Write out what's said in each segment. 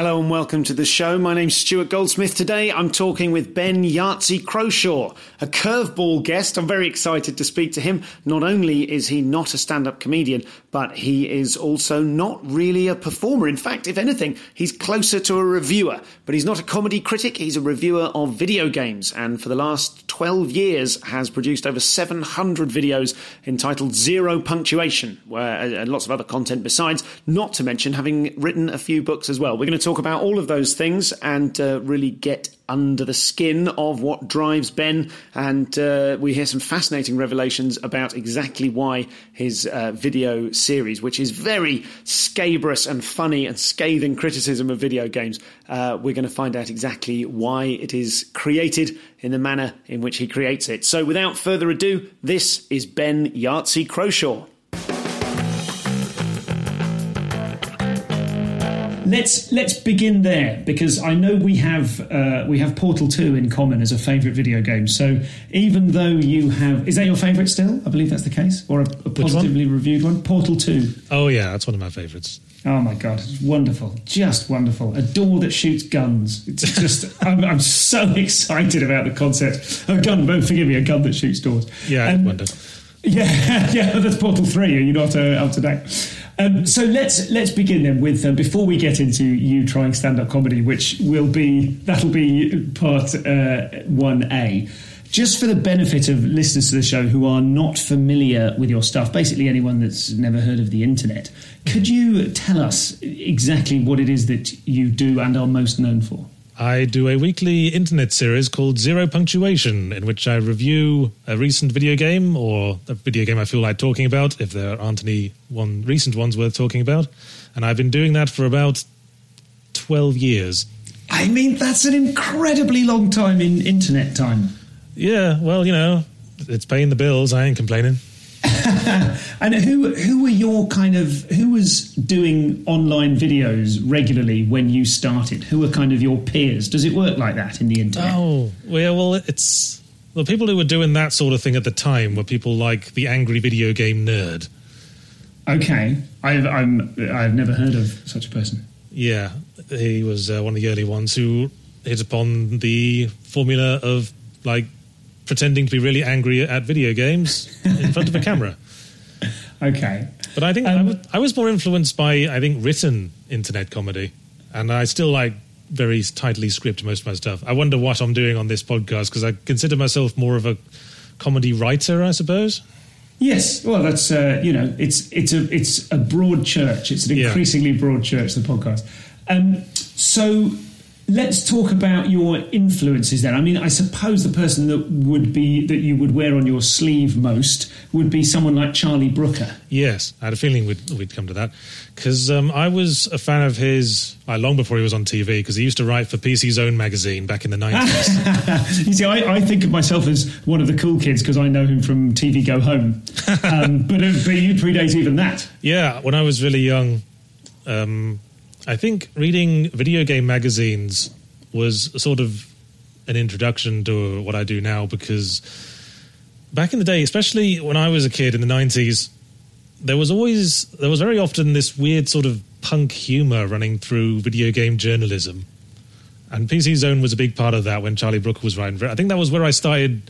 Hello and welcome to the show. My name's Stuart Goldsmith. Today I'm talking with Ben Yahtzee Croshaw, a curveball guest. I'm very excited to speak to him. Not only is he not a stand up comedian, but he is also not really a performer. In fact, if anything, he's closer to a reviewer. But he's not a comedy critic, he's a reviewer of video games, and for the last 12 years has produced over 700 videos entitled Zero Punctuation, where, uh, and lots of other content besides, not to mention having written a few books as well. We're going to talk about all of those things and uh, really get under the skin of what drives Ben. And uh, we hear some fascinating revelations about exactly why his uh, video series, which is very scabrous and funny and scathing criticism of video games, uh, we're going to find out exactly why it is created in the manner in which he creates it. So without further ado, this is Ben Yahtzee Croshaw. Let's let's begin there because I know we have uh, we have Portal Two in common as a favourite video game. So even though you have, is that your favourite still? I believe that's the case, or a, a positively one? reviewed one. Portal Two. Oh yeah, that's one of my favourites. Oh my god, it's wonderful, just wonderful. A door that shoots guns. It's just, I'm, I'm, so excited about the concept. A gun, forgive me, a gun that shoots doors. Yeah, I wonder. Yeah, yeah, that's Portal Three. You're not uh, up to date. Um, so let's let's begin then with um, before we get into you trying stand up comedy, which will be that'll be part uh, one A. Just for the benefit of listeners to the show who are not familiar with your stuff, basically anyone that's never heard of the internet, could you tell us exactly what it is that you do and are most known for? I do a weekly internet series called Zero Punctuation, in which I review a recent video game or a video game I feel like talking about, if there aren't any one recent ones worth talking about. And I've been doing that for about 12 years. I mean, that's an incredibly long time in internet time. Yeah, well, you know, it's paying the bills. I ain't complaining. and who who were your kind of who was doing online videos regularly when you started? Who were kind of your peers? Does it work like that in the internet? Oh, well, well, it's the people who were doing that sort of thing at the time were people like the angry video game nerd. Okay, I've I'm I've never heard of such a person. Yeah, he was uh, one of the early ones who hit upon the formula of like pretending to be really angry at video games in front of a camera. Okay. But I think um, I, was, I was more influenced by, I think, written internet comedy. And I still like very tightly script most of my stuff. I wonder what I'm doing on this podcast because I consider myself more of a comedy writer, I suppose. Yes, well, that's uh, you know, it's it's a it's a broad church. It's an increasingly yeah. broad church. The podcast. Um, so let's talk about your influences then. I mean, I suppose the person that would be that you would wear on your sleeve most would be someone like Charlie Brooker. Yes, I had a feeling we'd, we'd come to that because um, I was a fan of his uh, long before he was on TV because he used to write for PC Zone magazine back in the nineties. you see, I, I, think of myself as one of the cool kids because I know him from TV Go Home, um, but uh, but you predate even that. Yeah, when I was really young. Um, I think reading video game magazines was sort of an introduction to what I do now because back in the day, especially when I was a kid in the 90s, there was always, there was very often this weird sort of punk humor running through video game journalism. And PC Zone was a big part of that when Charlie Brooker was writing. I think that was where I started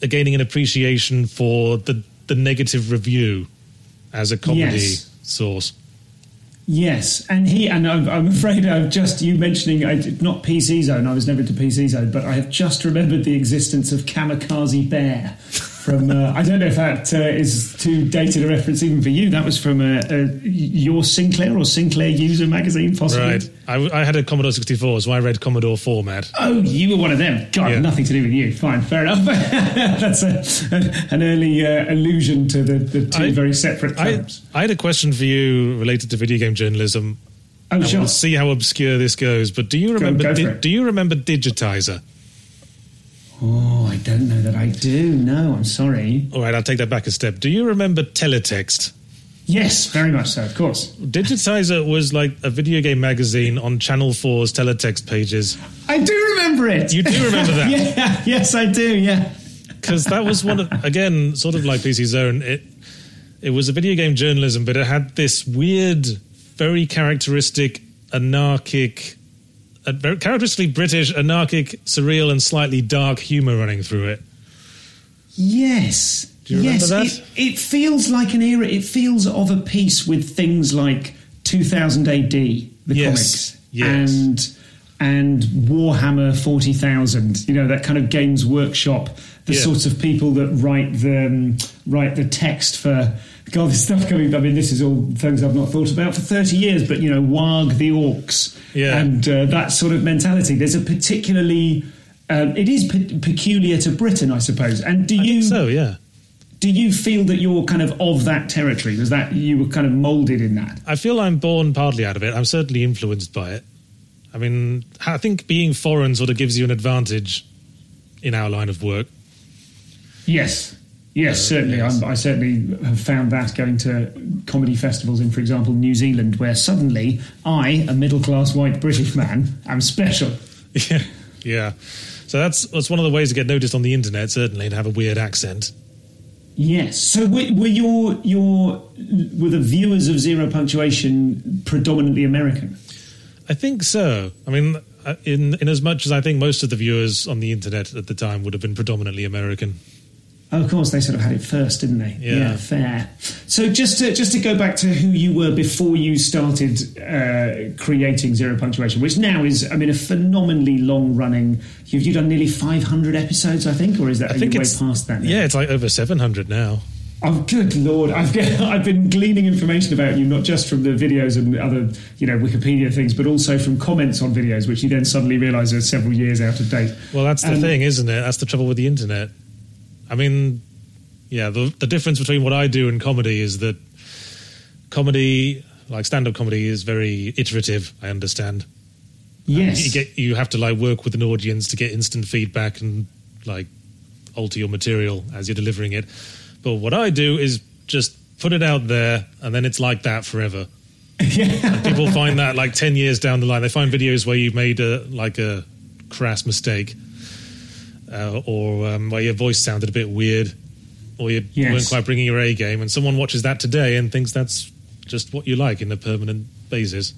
uh, gaining an appreciation for the the negative review as a comedy Yes. source. Yes, and he and I'm, I'm afraid I've just you mentioning I did not PC Zone. I was never into PC Zone, but I have just remembered the existence of Kamikaze Bear from. Uh, I don't know if that uh, is too dated a reference even for you. That was from uh, uh, your Sinclair or Sinclair User magazine, possibly. Right. I, I had a Commodore 64, so I read Commodore format. Oh, you were one of them. God, Yeah. nothing to do with you. Fine, fair enough. That's a, an early uh, allusion to the, the two I- very separate I, terms. I had a question for you related to video game journalism. oh, sure. we'll see how obscure this goes. But do you remember? go for di- do you remember Digitizer? Oh, I don't know that I do. No, I'm sorry. All right, I'll take that back a step. Do you remember Teletext? Yes, very much so, of course. Digitizer was like a video game magazine on Channel 4's teletext pages. I do remember it. You do remember that? yeah, yes, I do. Yeah. Because that was one of, again, sort of like PC Zone. It, it was a video game journalism, but it had this weird, very characteristic, anarchic, uh, very characteristically British, anarchic, surreal, and slightly dark humor running through it. Yes. Do you remember yes, that? It, it feels like an era. It feels of a piece with things like 2000 AD, the Yes, comics, yes. and and Warhammer 40,000. You know that kind of Games Workshop, the Yeah. sorts of people that write the um, write the text for. God, this stuff coming. I mean, this is all things I've not thought about for 30 years. But you know, Warg the Orcs, Yeah. and uh, that sort of mentality. There's a particularly. Um, it is pe- peculiar to Britain, I suppose. And do I you think so, yeah. do you feel that you're kind of of that territory? Was that you were kind of molded in that? I feel I'm born partly out of it. I'm certainly influenced by it. I mean, I think being foreign sort of gives you an advantage in our line of work. Yes. Yes, certainly. yes. I'm, I certainly have found that going to comedy festivals in, for example, New Zealand, where suddenly I, a middle class white British man, am special. Yeah, yeah. So that's that's one of the ways to get noticed on the internet. Certainly, and have a weird accent. Yes. So were, were your your were the viewers of Zero Punctuation predominantly American? I think so. I mean, uh, in in as much as I think most of the viewers on the internet at the time would have been predominantly American. Oh, of course, they sort of had it first, didn't they? Yeah. fair. So just to just to go back to who you were before you started uh, creating Zero Punctuation, which now is, I mean, a phenomenally long running. You've you done nearly five hundred episodes, I think, or is that I think way past that? Now? Yeah, it's like over seven hundred now. Oh, good lord! I've I've been gleaning information about you not just from the videos and other you know Wikipedia things, but also from comments on videos, which you then suddenly realise are several years out of date. Well, that's the Um, thing, isn't it? That's the trouble with the internet. I mean, yeah, the the difference between what I do and comedy is that comedy, like stand up comedy, is very iterative. I understand. Yes, You get you have to like work with an audience to get instant feedback and like alter your material as you're delivering it. But what I do is just put it out there, and then it's like that forever. And people find that like ten years down the line, they find videos where you made a like a crass mistake, uh, or um, where your voice sounded a bit weird, or you Yes. weren't quite bringing your A game, and someone watches that today and thinks that's just what you like in a permanent basis.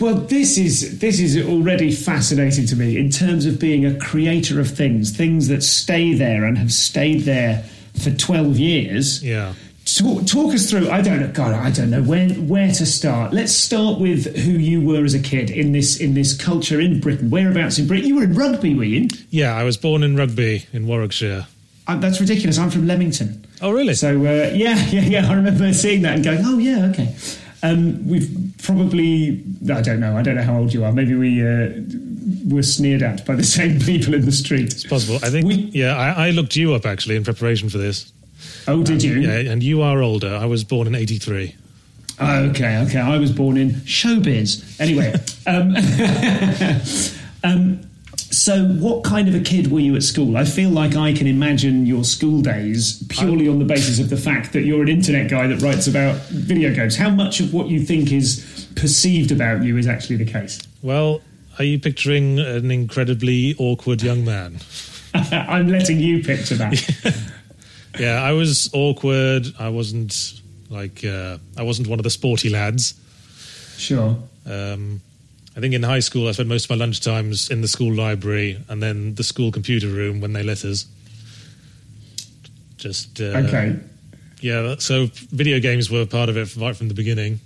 Well, this is this is already fascinating to me in terms of being a creator of things, things that stay there and have stayed there for twelve years. Yeah. Talk, talk us through. I don't know. God, I don't know where where to start. Let's start with who you were as a kid in this in this culture in Britain. Whereabouts in Britain? You were in rugby, were you? Yeah, I was born in Rugby in Warwickshire. Uh, that's ridiculous. I'm from Leamington. Oh, really? So uh, yeah, yeah, yeah. I remember seeing that and going, "Oh yeah, okay." Um, we've probably I don't know. I don't know how old you are. Maybe we uh, were sneered at by the same people in the street. It's possible. I think. We- yeah, I, I looked you up actually in preparation for this. Oh, did you? Yeah, and you are older. I was born in '83. Okay, okay. I was born in showbiz. Anyway, um, um, so what kind of a kid were you at school? I feel like I can imagine your school days purely on the basis of the fact that you're an internet guy that writes about video games. How much of what you think is perceived about you is actually the case? Well, are you picturing an incredibly awkward young man? I'm letting you picture that. Yeah, I was awkward. I wasn't like uh, I wasn't one of the sporty lads. Sure. Um, I think in high school I spent most of my lunch times in the school library and then the school computer room when they let us. Just uh, Okay. yeah. So video games were part of it right from the beginning.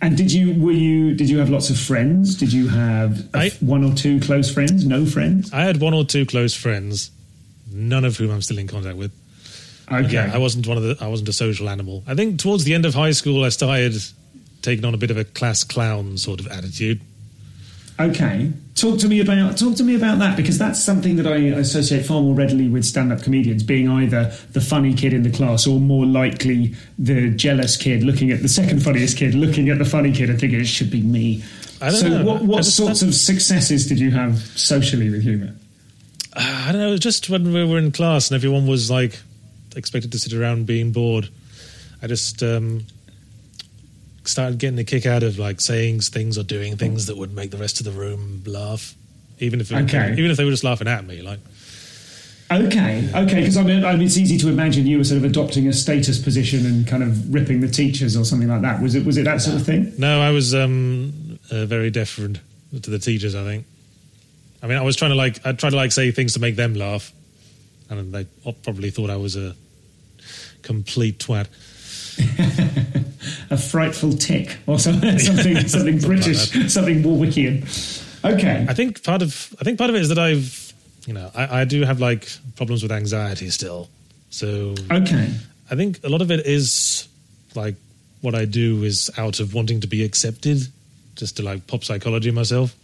And did you were you did you have lots of friends? Did you have a I- f- one or two close friends? No friends? I had one or two close friends, none of whom I'm still in contact with. Okay. Yeah, I wasn't one of the. I wasn't a social animal. I think towards the end of high school, I started taking on a bit of a class clown sort of attitude. Okay, talk to me about talk to me about that because that's something that I associate far more readily with stand-up comedians being either the funny kid in the class or more likely the jealous kid looking at the second funniest kid, looking at the funny kid and thinking it should be me. I don't so, know. what, what just- sorts of successes did you have socially with humour? Uh, I don't know. Just when we were in class and everyone was like expected to sit around being bored, I just um, started getting a kick out of like saying things or doing things that would make the rest of the room laugh, even if it, Okay. even if they were just laughing at me. Like Okay, okay, because I mean, I mean, it's easy to imagine you were sort of adopting a status position and kind of ripping the teachers or something like that. Was it was it that sort of thing? no, I was um, uh, very deferent to the teachers. I think. I mean, I was trying to like I tried to like say things to make them laugh, and they probably thought I was a complete twat. a frightful tick or something, something, something British, something Warwickian. Okay, I think part of I think part of it is that I've you know I, I do have like problems with anxiety still, so okay, I think a lot of it is like what I do is out of wanting to be accepted, just to like pop psychology myself.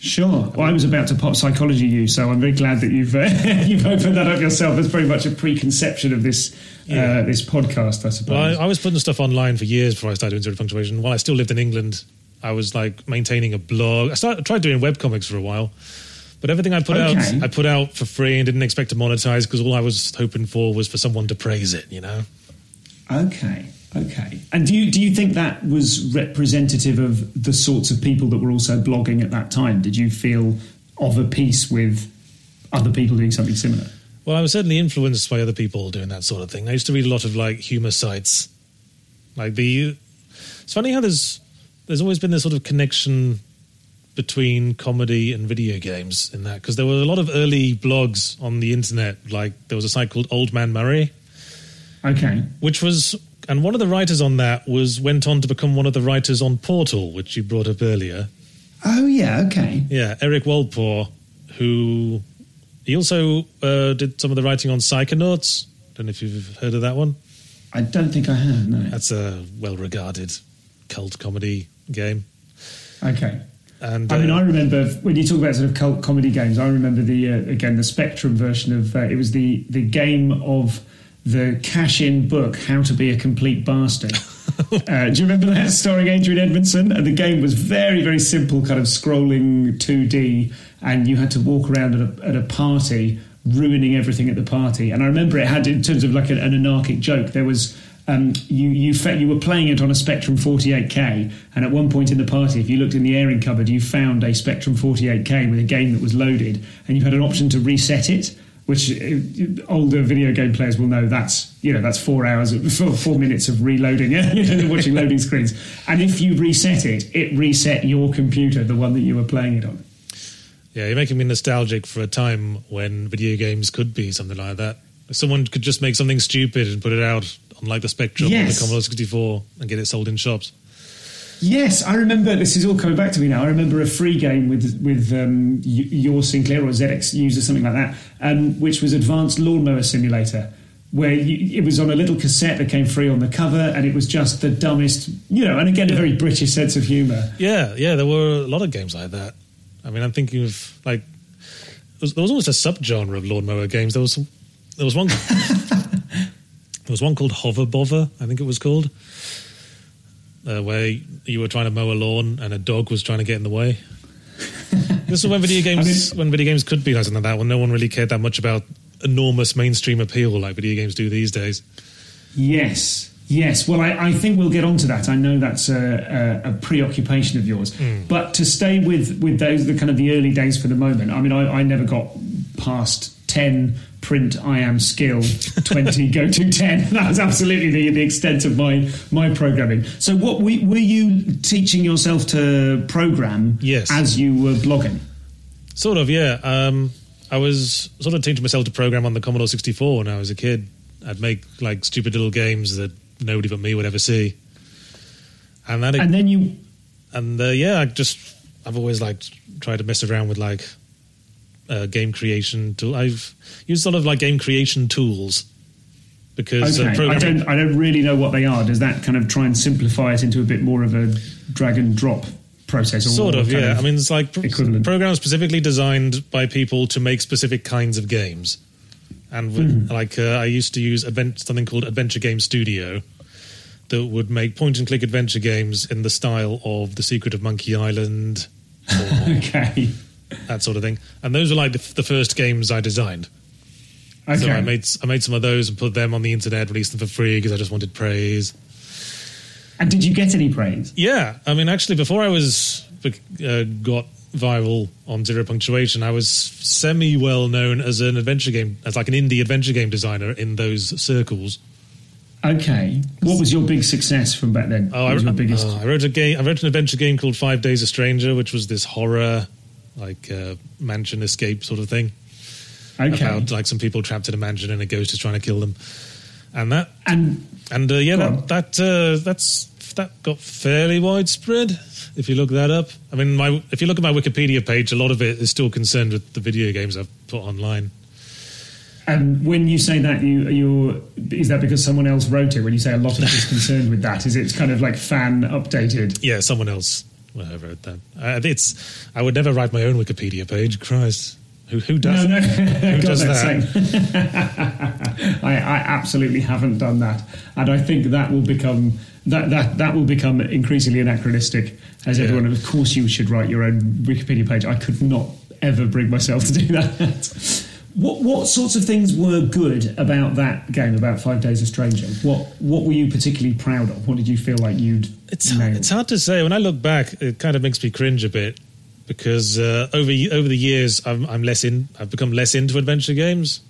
Sure. Well, I was about to pop psychology you, so I'm very glad that you've uh, you've opened that up yourself. It's very much a preconception of this Yeah. uh, this podcast, I suppose. Well, I, I was putting stuff online for years before I started doing zero punctuation. While I still lived in England, I was like maintaining a blog. I started I tried doing webcomics for a while, but everything I put Okay. out, I put out for free and didn't expect to monetize because all I was hoping for was for someone to praise it. You know. Okay, okay. And do you do you think that was representative of the sorts of people that were also blogging at that time? Did you feel of a piece with other people doing something similar? Well, I was certainly influenced by other people doing that sort of thing. I used to read a lot of like humor sites. Like the, it's funny how there's there's always been this sort of connection between comedy and video games in that because there were a lot of early blogs on the internet. Like there was a site called Old Man Murray, Okay, which was and one of the writers on that was went on to become one of the writers on Portal, which you brought up earlier. Oh yeah, okay. Yeah, Erik Wolpaw, who he also uh, did some of the writing on Psychonauts. Don't know if you've heard of that one. I don't think I have. No. That's a well-regarded cult comedy game. Okay. And I mean, uh, I remember when you talk about sort of cult comedy games. I remember the uh, again the Spectrum version of uh, it was the the game of the cash-in book How to Be a Complete Bastard. uh, do you remember that starring Adrian Edmondson? And the game was very very simple, kind of scrolling 2D, and you had to walk around at a, at a party ruining everything at the party. And I remember it had in terms of like an, an anarchic joke. There was um, you you fe- you were playing it on a Spectrum 48K, and at one point in the party, if you looked in the airing cupboard, you found a Spectrum 48K with a game that was loaded, and you had an option to reset it. Which uh, older video game players will know that's you know that's four hours of, four, four minutes of reloading yeah you know, watching loading screens and if you reset it it reset your computer the one that you were playing it on yeah, you're making me nostalgic for a time when video games could be something like that. Someone could just make something stupid and put it out on like the Spectrum or the Commodore 64 and get it sold in shops. Yes, I remember. This is all coming back to me now. I remember a free game with with um, your Sinclair or ZX user something like that, um, which was Advanced Lawnmower Simulator, where you, it was on a little cassette that came free on the cover, and it was just the dumbest, you know. And again, a very British sense of humour. Yeah, yeah, there were a lot of games like that. I mean, I'm thinking of like there was, there was almost a subgenre of lawnmower games. There was there was one there was one called Hover Bovver, I think it was called, uh, where you were trying to mow a lawn and a dog was trying to get in the way. this is when video games when video games could be like something like that when no one really cared that much about enormous mainstream appeal like video games do these days. Yes. Yes, well, I, I think we'll get onto that. I know that's a, a, a preoccupation of yours, but to stay with with those the kind of the early days for the moment. I mean, I, I never got past ten print I am skill 20 go to 10 that was absolutely the, the extent of my my programming so what were, were you teaching yourself to program Yes. as you were blogging Sort of, yeah. Um, I was sort of teaching myself to program on the Commodore 64 when I was a kid. I'd make like stupid little games that nobody but me would ever see. And that, and then you and uh, yeah, I just I've always like tried to mess around with like uh, game creation tool. I've used sort of like game creation tools because okay uh, I don't I don't really know what they are does that kind of try and simplify it into a bit more of a drag and drop process or Sort of, yeah. I mean, it's like equivalent. programs specifically designed by people to make specific kinds of games. And w- like, uh, I used to use advent- something called Adventure Game Studio that would make point and click adventure games in the style of The Secret of Monkey Island, or okay that sort of thing. And those were like the, the first games I designed. okay So I made I made some of those and put them on the internet, released them for free because I just wanted praise. and did you get any praise Yeah, I mean, actually, before I was uh, got viral on Zero Punctuation, I was semi well known as an adventure game, as like an indie adventure game designer in those circles. okay what was your big success from back then Oh, I, biggest oh, I wrote a game. I wrote an adventure game called Five Days a Stranger, which was this horror, like uh, mansion escape sort of thing okay about like some people trapped in a mansion and a ghost is trying to kill them, and that and and uh, yeah, that that uh, that's that got fairly widespread. If you look that up, I mean, my if you look at my Wikipedia page, a lot of it is still concerned with the video games I've put online. And when you say that, you you is that because someone else wrote it? When you say a lot of it is concerned with that, is it kind of like fan updated? Yeah, someone else I wrote that. Uh, it's I would never write my own Wikipedia page. Christ, who who does? no, no, Who God, does that? same. I, I absolutely haven't done that, and I think that will become that that that will become increasingly anachronistic. As Yeah. everyone, of course, you should write your own Wikipedia page. I could not ever bring myself to do that. What what sorts of things were good about that game? About Five Days a Stranger. What what were you particularly proud of? What did you feel like you'd It's nailed? it's hard to say. When I look back, it kind of makes me cringe a bit because uh, over over the years, I'm, I'm less in. I've become less into adventure games.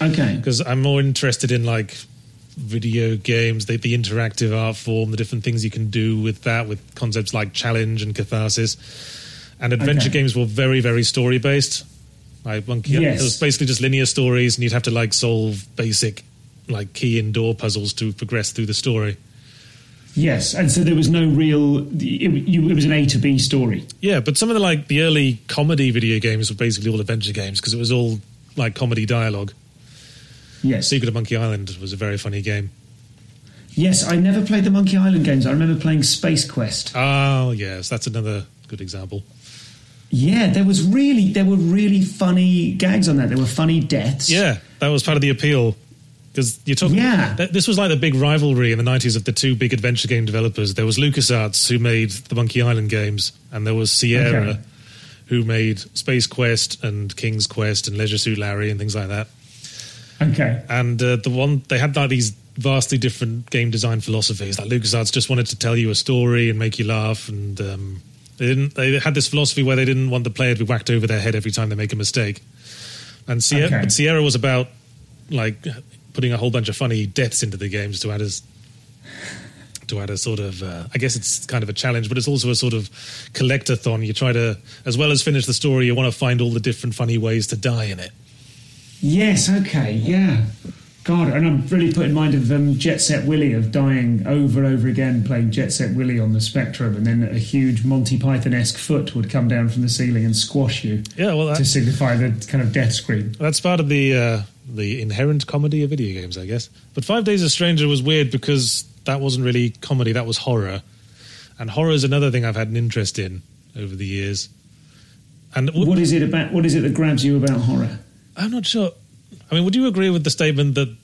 Okay. because I'm more interested in like video games, the, the interactive art form, the different things you can do with that, with concepts like challenge and catharsis. And adventure Okay. games were very, very story based. Like Monkey, Yes. it was basically just linear stories, and you'd have to like solve basic like key and door puzzles to progress through the story. Yes, and so there was no real. It, you, it was an A to B story. Yeah, but some of the like the early comedy video games were basically all adventure games because it was all like comedy dialogue. Yes. Secret of Monkey Island was a very funny game. Yes, I never played the Monkey Island games. I remember playing Space Quest. Oh yes, that's another good example. Yeah, there was really there were really funny gags on that. There were funny deaths. Yeah, that was part of the appeal. Because you're talking, Yeah. th- this was like the big rivalry in the 90s of the two big adventure game developers. There was LucasArts, who made the Monkey Island games, and there was Sierra, Okay. who made Space Quest and King's Quest and Leisure Suit Larry and things like that. Okay. And uh, the one they had like these vastly different game design philosophies. Like LucasArts just wanted to tell you a story and make you laugh, and um, they didn't. They had this philosophy where they didn't want the player to be whacked over their head every time they make a mistake. And Sierra, Okay. Sierra was about like putting a whole bunch of funny deaths into the games to add as to add a sort of uh, I guess it's kind of a challenge, but it's also a sort of collectathon. You try to, as well as finish the story, you want to find all the different funny ways to die in it. Yes. Okay. Yeah. God, and I'm really put in mind of um, Jet Set Willy of dying over and over again playing Jet Set Willy on the Spectrum, and then a huge Monty Python esque foot would come down from the ceiling and squash you Yeah, well, that, to signify the kind of death scream. That's part of the uh, the inherent comedy of video games, I guess. But Five Days a Stranger was weird because that wasn't really comedy; that was horror, and horror is another thing I've had an interest in over the years. And w- What is it about? What is it that grabs you about horror? I'm not sure. I mean, would you agree with the statement that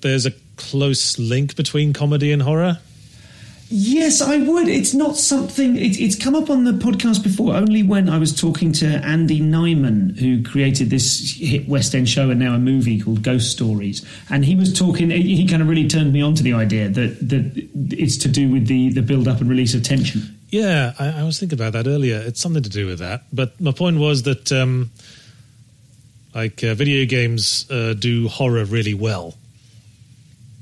there's a close link between comedy and horror? Yes, I would. It's not something. It, it's come up on the podcast before, only when I was talking to Andy Nyman, who created this hit West End show and now a movie called Ghost Stories. And he was talking. He kind of really turned me on to the idea that that it's to do with the the build up and release of tension. Yeah, I, I was thinking about that earlier. It's something to do with that. But my point was that um, like uh, video games uh, do horror really well.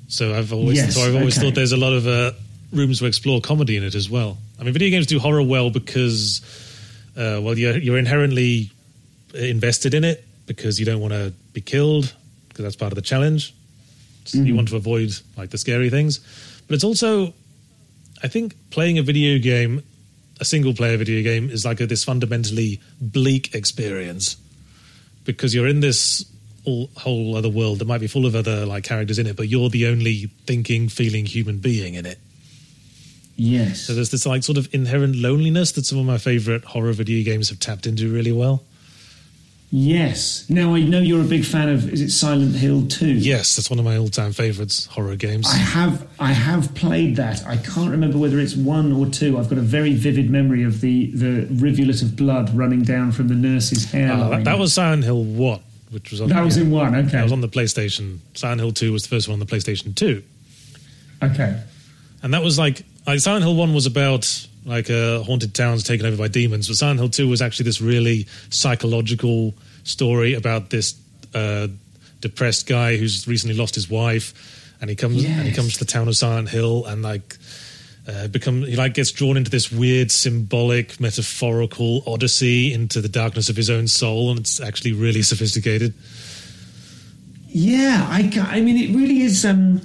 So I've always Yes, so I've always okay. thought there's a lot of uh, rooms to explore comedy in it as well. I mean, video games do horror well because uh, well you're you're inherently invested in it because you don't want to be killed because that's part of the challenge. So You want to avoid like the scary things, but it's also I think playing a video game, a single player video game, is like a, this fundamentally bleak experience because you're in this all, whole other world that might be full of other like characters in it, but you're the only thinking, feeling human being in it. Yes. So there's this like sort of inherent loneliness that some of my favorite horror video games have tapped into really well. Yes. Now I know you're a big fan of. Is it Silent Hill Two? Yes, that's one of my all-time favorites horror games. I have I have played that. I can't remember whether it's one or two. I've got a very vivid memory of the the rivulet of blood running down from the nurse's hairline. Uh, that, that was Silent Hill One, which was on, that was in one. Okay. that was on the PlayStation. Silent Hill Two was the first one on the PlayStation Two. okay. And that was like, like Silent Hill One was about like uh, haunted towns taken over by demons, but Silent Hill Two was actually this really psychological story about this uh, depressed guy who's recently lost his wife, and he comes and he comes to the town of Silent Hill and like. Uh, become he like gets drawn into this weird symbolic metaphorical odyssey into the darkness of his own soul and it's actually really sophisticated Yeah, I, I mean, it really is. Um,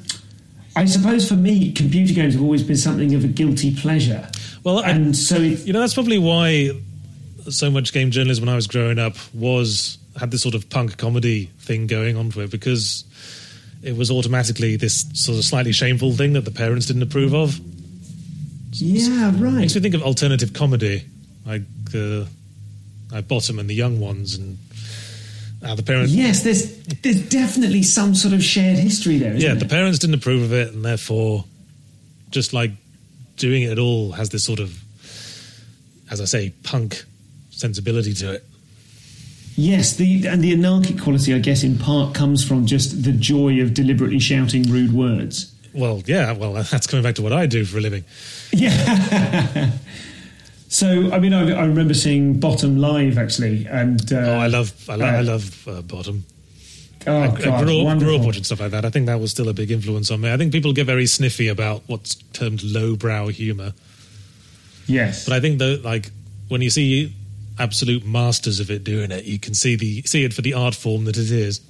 I suppose for me, computer games have always been something of a guilty pleasure. Well I- and so it, You know, that's probably why so much game journalism when I was growing up was had this sort of punk comedy thing going on for it because it was automatically this sort of slightly shameful thing that the parents didn't approve of. yeah, right. Makes me think of alternative comedy, like uh, like Bottom and the Young Ones, and how the parents. Yes, there's there's definitely some sort of shared history there. Isn't yeah, the parents didn't approve of it, and therefore, just like doing it at all has this sort of, as I say, punk sensibility to it. Yes, the and the anarchic quality, I guess, in part comes from just the joy of deliberately shouting rude words. Well, yeah, well, that's coming back to what I do for a living. Yeah. so, I mean, I, I remember seeing Bottom live actually, and uh, Oh, I love, I, lo- uh, I love uh, Bottom. Oh, I, God, I grew, up, grew up watching stuff like that. I think that was still a big influence on me. I think people get very sniffy about what's termed lowbrow humor, Yes, but I think that like when you see absolute masters of it doing it, you can see the see it for the art form that it is.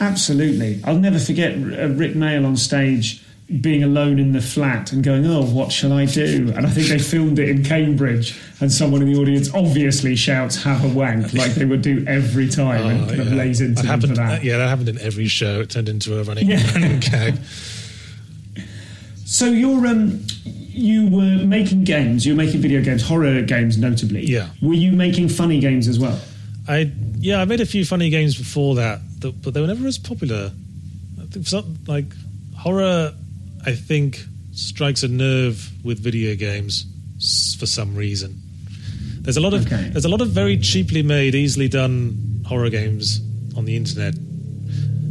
absolutely. I'll never forget Rik Mayall on stage being alone in the flat and going, "Oh, what shall I do?" And I think they filmed it in Cambridge, and someone in the audience obviously shouts "Have a wank" like they would do every time, and Oh, kind of yeah. lays into That happened, that. yeah, that happened in every show. It turned into a running, Yeah. running gag. So you're um, you were making games. You were making video games, horror games, notably. Yeah. Were you making funny games as well? I yeah, I made a few funny games before that, that but they were never as popular. I think some, like horror, I think strikes a nerve with video games for some reason. There's a lot of Okay. there's a lot of very cheaply made, easily done horror games on the internet,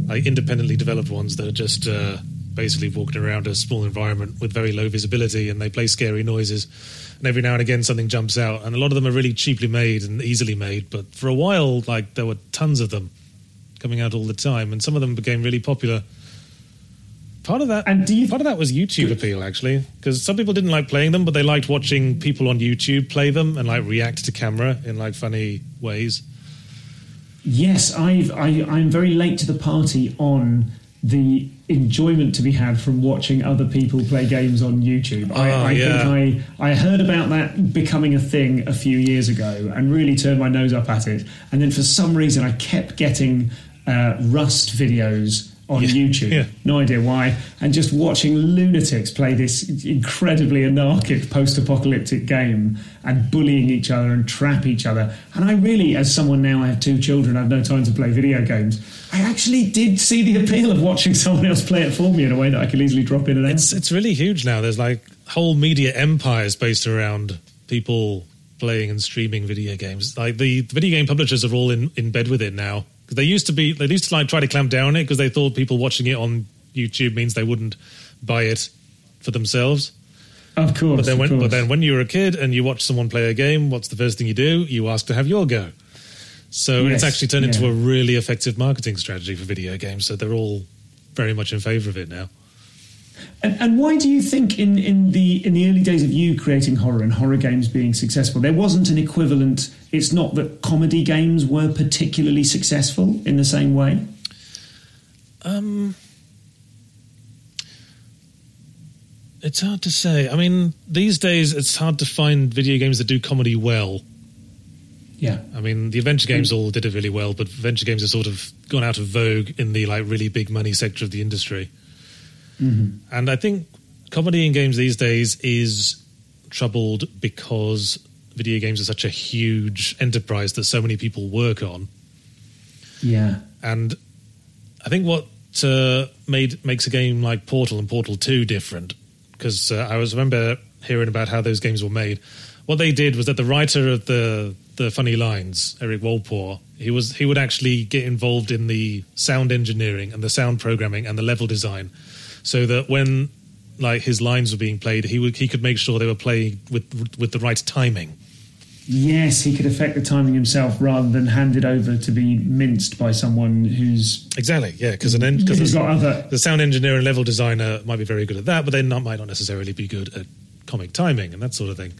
like independently developed ones that are just uh, basically walking around a small environment with very low visibility, and they play scary noises. And every now and again, something jumps out, and a lot of them are really cheaply made and easily made. But for a while, like there were tons of them coming out all the time, and some of them became really popular. Part of that, And do you- part of that was YouTube appeal, actually, because some people didn't like playing them, but they liked watching people on YouTube play them and like react to camera in like funny ways. Yes, I've, I, I'm very late to the party on the enjoyment to be had from watching other people play games on YouTube. I, Oh, I yeah. think I, I heard about that becoming a thing a few years ago and really turned my nose up at it. And then for some reason, I kept getting uh, Rust videos on Yeah, YouTube. yeah. No idea why. And just watching lunatics play this incredibly anarchic post apocalyptic game and bullying each other and trap each other. And I really, as someone now, I have two children, I have no time to play video games. I actually did see the appeal of watching someone else play it for me in a way that I could easily drop in and out. It's it's really huge now. There's like whole media empires based around people playing and streaming video games. Like the video game publishers are all in, in bed with it now. 'Cause they used to be they used to like try to clamp down on it because they thought people watching it on YouTube means they wouldn't buy it for themselves. Of course. But then when but then when you were a kid and you watch someone play a game, what's the first thing you do? You ask to have your go. So Yes, it's actually turned into a really effective marketing strategy for video games. So they're all very much in favour of it now. And, and why do you think in, in the in the early days of you creating horror and horror games being successful, there wasn't an equivalent? It's not that comedy games were particularly successful in the same way. Um, It's hard to say. I mean, these days it's hard to find video games that do comedy well. Yeah, I mean, the adventure games all did it really well, but adventure games have sort of gone out of vogue in the like really big money sector of the industry. And I think comedy in games these days is troubled because video games are such a huge enterprise that so many people work on. yeah, And I think what uh, made makes a game like Portal and Portal Two different because uh, I was remember hearing about how those games were made. What they did was that the writer of the the funny lines, Erik Wolpaw, he was he would actually get involved in the sound engineering and the sound programming and the level design, so that when like his lines were being played, he would he could make sure they were played with with the right timing. yes, he could affect the timing himself rather than hand it over to be minced by someone who's Exactly, yeah, because an en- 'cause got other. the sound engineer and level designer might be very good at that, but they not, might not necessarily be good at comic timing and that sort of thing.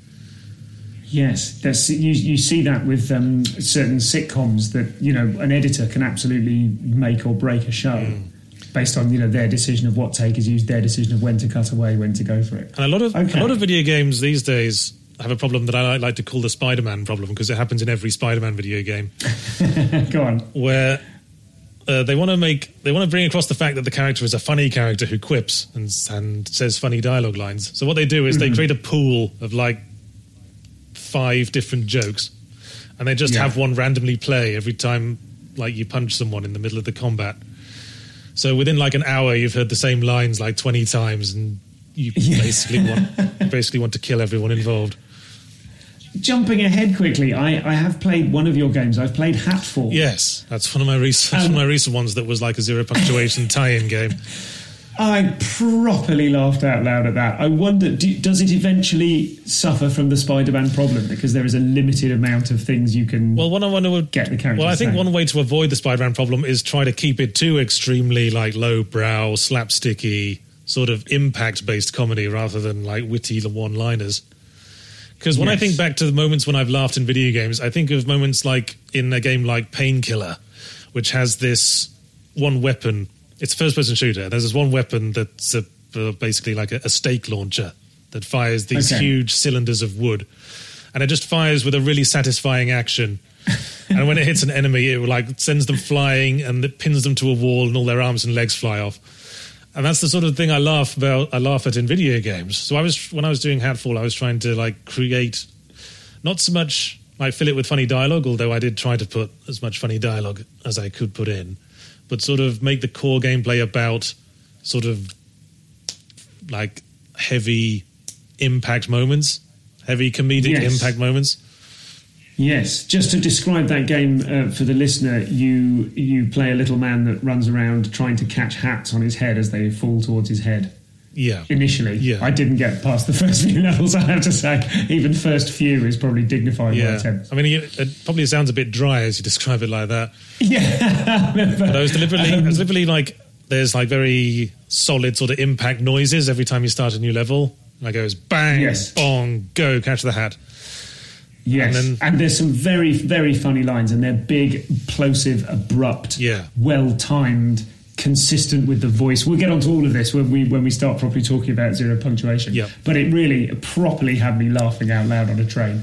Yes, you, you see that with um, certain sitcoms that you know an editor can absolutely make or break a show based on you know their decision of what take is used, their decision of when to cut away, when to go for it. And a lot of Okay. a lot of video games these days have a problem that I like to call the Spider-Man problem because it happens in every Spider-Man video game Go on. where uh, they want to make they want to bring across the fact that the character is a funny character who quips and, and says funny dialogue lines. So what they do is they create a pool of like five different jokes, and they just Yeah. have one randomly play every time like you punch someone in the middle of the combat. So within like an hour, you've heard the same lines like twenty times, and you basically want basically want to kill everyone involved. Jumping ahead quickly, I, I have played one of your games. I've played Hatfall. Yes, that's one of my recent one of my um, recent ones that was like a zero punctuation tie-in game. I properly laughed out loud at that. I wonder, do, does it eventually suffer from the Spider-Man problem because there is a limited amount of things you can? Well, one I wonder would Get the characters Well, I think saying. one way to avoid the Spider-Man problem is try to keep it too extremely like low-brow, slapsticky, sort of impact-based comedy rather than like witty one-liners. Because when I think back to the moments when I've laughed in video games, I think of moments like in a game like Painkiller, which has this one weapon. It's a first-person shooter. There's this one weapon that's a, uh, basically like a, a stake launcher that fires these Okay. huge cylinders of wood, and it just fires with a really satisfying action. and when it hits an enemy, it like sends them flying and it pins them to a wall, and all their arms and legs fly off. And that's the sort of thing I laugh about. I laugh at in video games. So I was when I was doing Hatfall, I was trying to like create not so much like fill it with funny dialogue, although I did try to put as much funny dialogue as I could put in, but sort of make the core gameplay about sort of like heavy impact moments, heavy comedic Yes. impact moments. Yes, just to describe that game uh, for the listener, you you play a little man that runs around trying to catch hats on his head as they fall towards his head. Yeah. Initially, Yeah. I didn't get past the first few levels. I have to say, even first few is probably dignifying my Yeah, attempt. I mean, it probably sounds a bit dry as you describe it like that. Yeah, But I was deliberately, Um, I was deliberately like, there's like very solid sort of impact noises every time you start a new level. And I goes bang, Yes. bong, go, catch the hat. Yes, And and, there's some very, very funny lines, and they're big, plosive, abrupt, Yeah. well timed, consistent with the voice. We'll get onto all of this when we when we start properly talking about zero punctuation. Yeah. But it really properly had me laughing out loud on a train.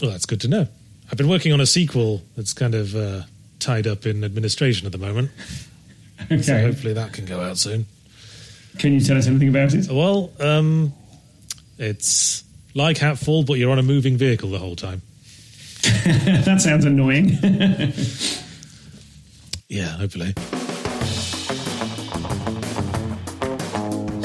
Well, that's good to know. I've been working on a sequel that's kind of uh, tied up in administration at the moment, Okay, so hopefully that can go out soon. can you tell us anything about it? Well, um, it's like Hatfall, but you're on a moving vehicle the whole time. that sounds annoying. Yeah, hopefully.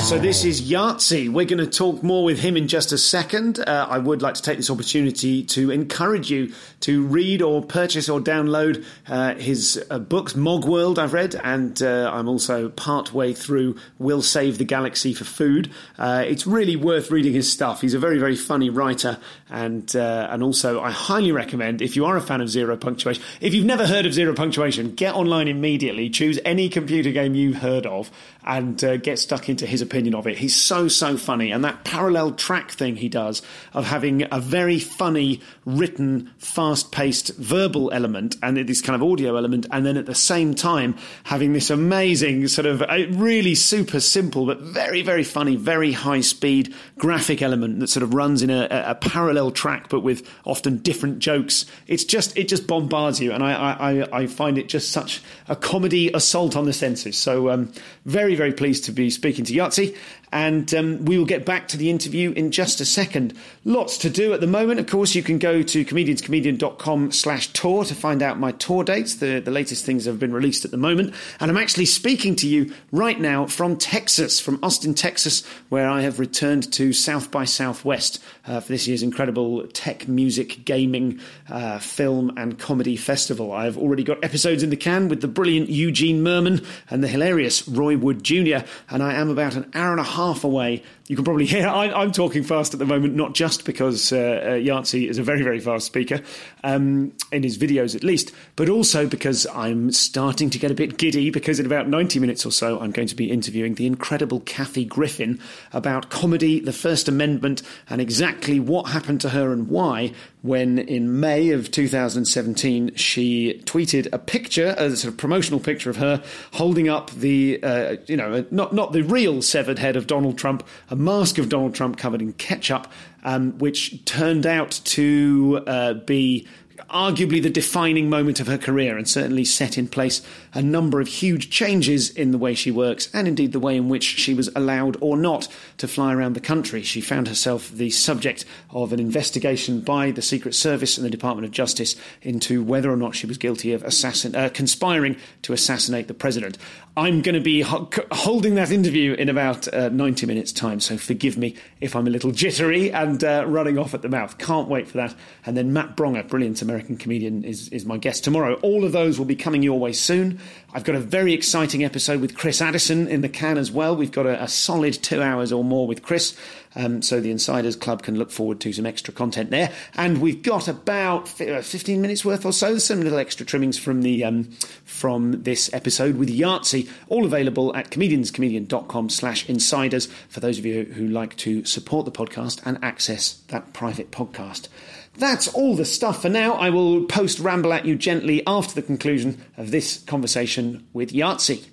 So this is Yahtzee. We're going to talk more with him in just a second. Uh, I would like to take this opportunity to encourage you to read or purchase or download uh, his uh, books, Mogworld, I've read, and uh, I'm also part way through Will Save the Galaxy for Food. Uh, it's really worth reading his stuff. He's a very, very funny writer, and uh, and also I highly recommend if you are a fan of Zero Punctuation. If you've never heard of Zero Punctuation, get online immediately, choose any computer game you've heard of, and get stuck into his opinion of it. He's so, so funny. And that parallel track thing he does of having a very funny, written, fast paced verbal element and this kind of audio element, and then at the same time having this amazing sort of really super simple, but very, very funny, very high speed graphic element that sort of runs in a, a parallel track, but with often different jokes. It's just, it just bombards you. And I, I, I find it just such a comedy assault on the senses. So, um, very, very pleased to be speaking to Yahtzee and um, we will get back to the interview in just a second. Lots to do at the moment. Of course, you can go to comedianscomedian.com slash tour to find out my tour dates. The, the latest things have been released at the moment. And I'm actually speaking to you right now from Texas, from Austin, Texas, where I have returned to South by Southwest uh, for this year's incredible tech, music, gaming, uh, film, and comedy festival. I've already got episodes in the can with the brilliant Eugene Mirman and the hilarious Roy Wood Jr., and I am about an hour and a half half away. You can probably hear I, am talking fast at the moment, not just because uh, uh, Yahtzee is a very, very fast speaker, um, in his videos at least, but also because I'm starting to get a bit giddy because in about 90 minutes or so, I'm going to be interviewing the incredible Kathy Griffin about comedy, the First Amendment, and exactly what happened to her and why when in May of 2017 she tweeted a picture, a sort of promotional picture of her holding up the, uh, you know, not not the real severed head of Donald Trump, a mask of Donald Trump covered in ketchup, um, which turned out to uh, be arguably the defining moment of her career and certainly set in place a number of huge changes in the way she works and indeed the way in which she was allowed or not to fly around the country. She found herself the subject of an investigation by the Secret Service and the Department of Justice into whether or not she was guilty of assassin, uh, conspiring to assassinate the president. I'm going to be ho- holding that interview in about uh, 90 minutes' time, so forgive me if I'm a little jittery and uh, running off at the mouth. Can't wait for that. And then Matt Braunger, brilliant American comedian, is, is my guest tomorrow. All of those will be coming your way soon. I've got a very exciting episode with Chris Addison in the can as well. We've got a, a solid two hours or more with Chris. Um, so the Insiders Club can look forward to some extra content there. And we've got about uh, 15 minutes worth or so, some little extra trimmings from the um, from this episode with Yahtzee, all available at comedianscomedian.com slash insiders for those of you who like to support the podcast and access that private podcast. That's all the stuff for now. I will post ramble at you gently after the conclusion of this conversation with Yahtzee.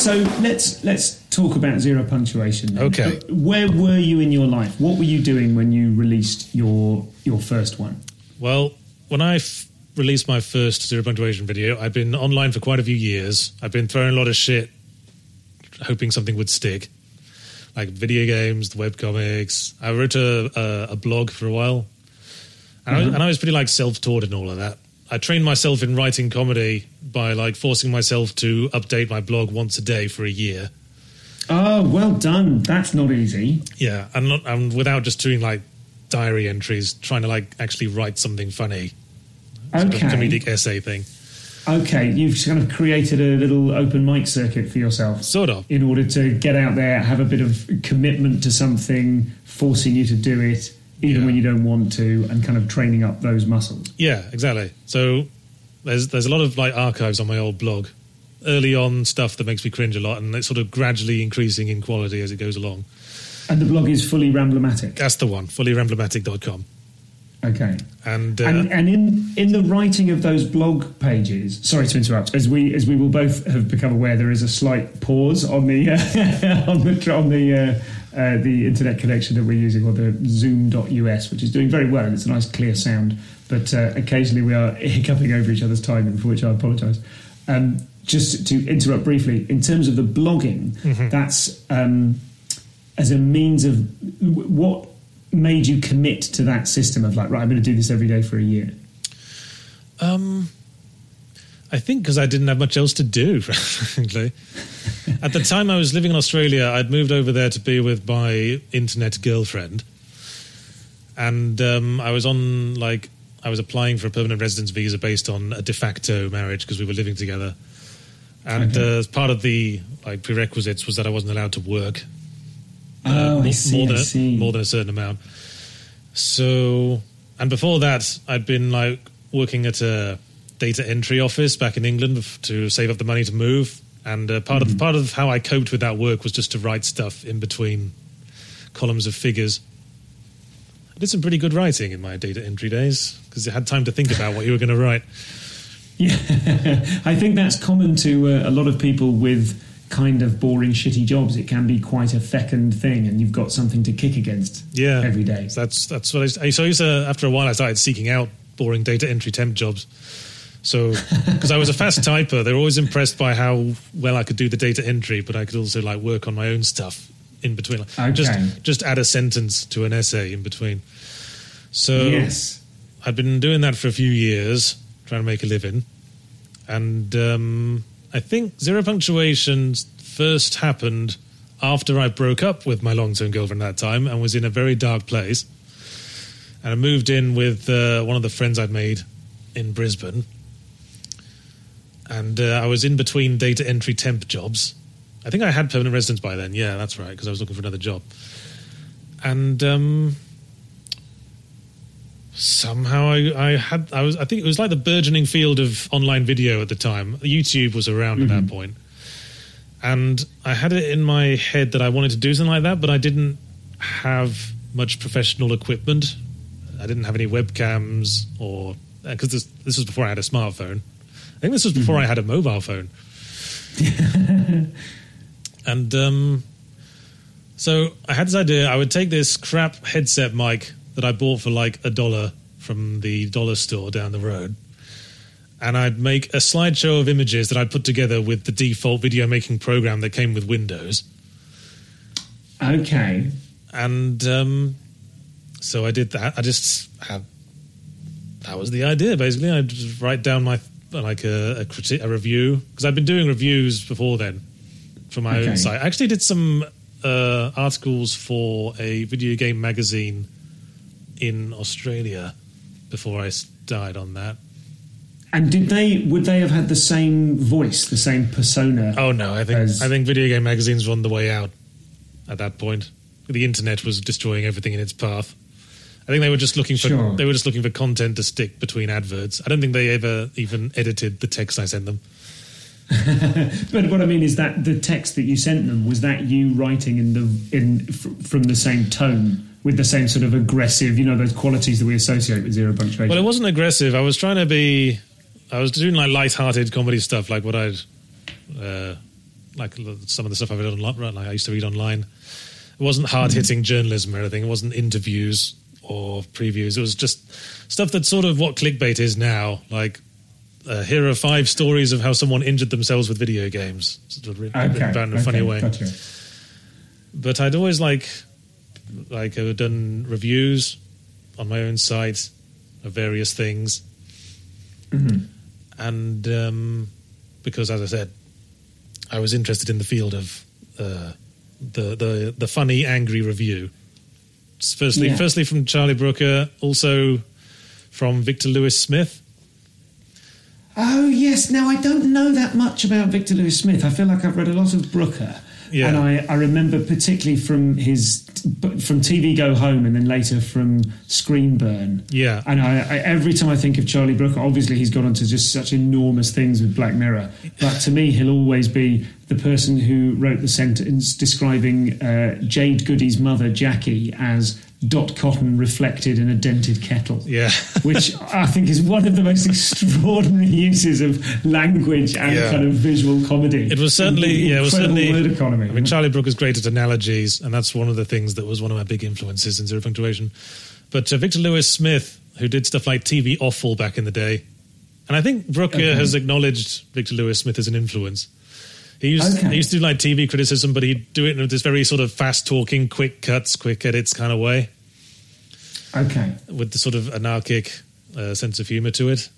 So let's let's talk about zero punctuation. then. Okay. Where were you in your life? What were you doing when you released your your first one? Well, when I f- released my first zero punctuation video, I've been online for quite a few years. I've been throwing a lot of shit, hoping something would stick, like video games, the webcomics. I wrote a, a, a blog for a while, and, I was, mm-hmm. and I was pretty like self-taught in all of that. I trained myself in writing comedy by like forcing myself to update my blog once a day for a year. Oh, well done. That's not easy. Yeah, and not and without just doing like diary entries, trying to like actually write something funny, sort of Okay. comedic essay thing. Okay, you've kind of created a little open mic circuit for yourself. Sort of. In order to get out there, have a bit of commitment to something, forcing you to do it, even Yeah. when you don't want to, and kind of training up those muscles. Yeah, exactly. So there's there's a lot of like archives on my old blog. Early on stuff that makes me cringe a lot, and it's sort of gradually increasing in quality as it goes along. And the blog is fully ramblomatic. That's the one, fullyramblomatic.com. Okay. And, uh, and and in in the writing of those blog pages, sorry to interrupt, as we as we will both have become aware, there is a slight pause on the uh, on the on the uh, uh, the internet connection that we're using, or the Zoom.us, which is doing very well, and it's a nice clear sound. But uh, occasionally we are hiccuping over each other's timing, for which I apologise. Um, just to interrupt briefly, in terms of the blogging, that's um, as a means of what made you commit to that system of like, right, I'm going to do this every day for a year? Um, I think because I didn't have much else to do, frankly. At the time I was living in Australia, I'd moved over there to be with my internet girlfriend. And um, I was on, like, I was applying for a permanent residence visa based on a de facto marriage because we were living together. And Okay. uh, as part of the like prerequisites was that I wasn't allowed to work Oh, I more, see, more than I see. more than a certain amount. So, and before that, I'd been like working at a data entry office back in England to save up the money to move. And uh, part Mm-hmm. of part of how I coped with that work was just to write stuff in between columns of figures. I did some pretty good writing in my data entry days because you had time to think about what you were going to write. Yeah, I think that's common to uh, a lot of people with kind of boring, shitty jobs. It can be quite a fecund thing, and you've got something to kick against Yeah, every day. So that's that's what I, so I used to, after a while I started seeking out boring data entry temp jobs. So because I was a fast typer, they were always impressed by how well I could do the data entry, but I could also like work on my own stuff in between. Okay. Just just add a sentence to an essay in between. So yes. I'd been doing that for a few years, trying to make a living, and um, I think zero punctuation first happened after I broke up with my long-term girlfriend at that time and was in a very dark place. And I moved in with uh, one of the friends I'd made in Brisbane, and uh, I was in between data entry temp jobs. I think I had permanent residence by then. Yeah, that's right, because I was looking for another job. And um, somehow I, I had I was I think it was like the burgeoning field of online video at the time. YouTube was around at that mm-hmm. point. And I had it in my head that I wanted to do something like that, but I didn't have much professional equipment. I didn't have any webcams or uh, because this this was before I had a smartphone. I think this was before mm-hmm. I had a mobile phone. and um, so I had this idea. I would take this crap headset mic that I bought for like a dollar from the dollar store down the road, and I'd make a slideshow of images that I'd put together with the default video making program that came with Windows. Okay. And um, so I did that. I just had that was the idea. Basically, I'd write down my like a a, criti- a review because I'd been doing reviews before then for my Okay. own site. I actually did some uh, articles for a video game magazine in Australia before I died on that. And did they would they have had the same voice, the same persona? Oh no, I think As- I think video game magazines were on the way out at that point. The internet was destroying everything in its path. I think they were just looking for Sure. they were just looking for content to stick between adverts. I don't think they ever even edited the text I sent them. But what I mean is that the text that you sent them was that you writing in the in from the same tone with the same sort of aggressive, you know, those qualities that we associate with zero punctuation. Well, it wasn't aggressive. I was trying to be. I was doing like light-hearted comedy stuff, like what I'd, uh, like some of the stuff I've read online. Like I used to read online. It wasn't hard-hitting journalism or anything. It wasn't interviews or previews. It was just stuff that's sort of what clickbait is now. Like, uh, here are five stories of how someone injured themselves with video games. Sort of written, written okay, about in a okay, funny way Gotcha. but I'd always like like I've done reviews on my own site of various things, and um, because as I said, I was interested in the field of uh, the the the funny angry review. Firstly, Yeah. firstly from Charlie Brooker, also from Victor Lewis Smith. Oh yes. Now I don't know that much about Victor Lewis Smith. I feel like I've read a lot of Brooker, Yeah. and I, I remember particularly from his from TV Go Home, and then later from Screen Burn. Yeah. And I, I every time I think of Charlie Brooker, obviously he's gone on to just such enormous things with Black Mirror. But to me, he'll always be the person who wrote the sentence describing uh, Jade Goody's mother, Jackie, as dot cotton reflected in a dented kettle. Yeah. which I think is one of the most extraordinary uses of language and Yeah. kind of visual comedy. It was certainly, yeah, it was certainly. word economy. I mean, Charlie Brooker is great at analogies, and that's one of the things that was one of my big influences in Zero Punctuation. But uh, Victor Lewis Smith, who did stuff like TV Offal back in the day, and I think Brooker Okay. has acknowledged Victor Lewis Smith as an influence. He used, Okay. he used to do like TV criticism, but he'd do it in this very sort of fast talking, quick cuts, quick edits kind of way, okay. with the sort of anarchic uh, sense of humor to it.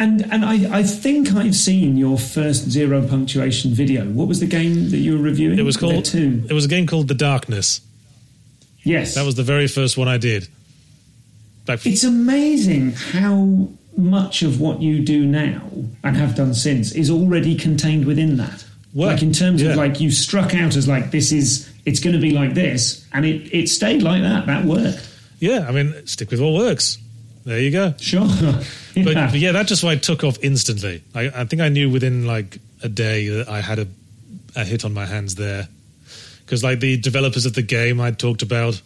And and I, I think I've seen your first zero punctuation video. What was the game that you were reviewing? It was called. two. It was a game called The Darkness. Yes, That was the very first one I did. Like, It's amazing how much of what you do now and have done since is already contained within that. Well, like in terms yeah. of like you struck out as like this is it's going to be like this, and it it stayed like that. That worked. yeah, I mean, stick with what works. There you go. Sure. But, Yeah. but yeah, that just like took off instantly. I, I think I knew within like a day that I had a, a hit on my hands there, because like the developers of the game I'd talked about,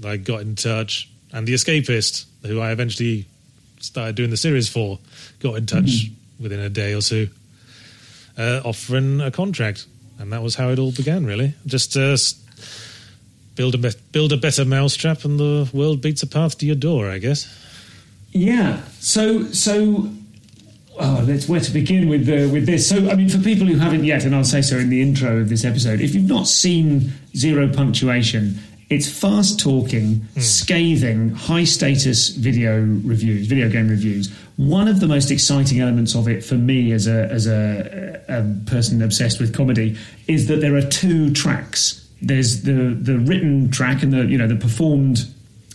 like got in touch, and the Escapist, who I eventually started doing the series for, got in touch within a day or two, uh, offering a contract, and that was how it all began. Really, just uh, build a be- build a better mousetrap, and the world beats a path to your door. I guess. Yeah. So so. Oh, let's where to begin with the, with this. So, I mean, for people who haven't yet, and I'll say so in the intro of this episode, if you've not seen Zero Punctuation, it's fast talking, scathing, high status video reviews, video game reviews. One of the most exciting elements of it for me as a as a, a person obsessed with comedy is that there are two tracks. There's the the written track and the you know the performed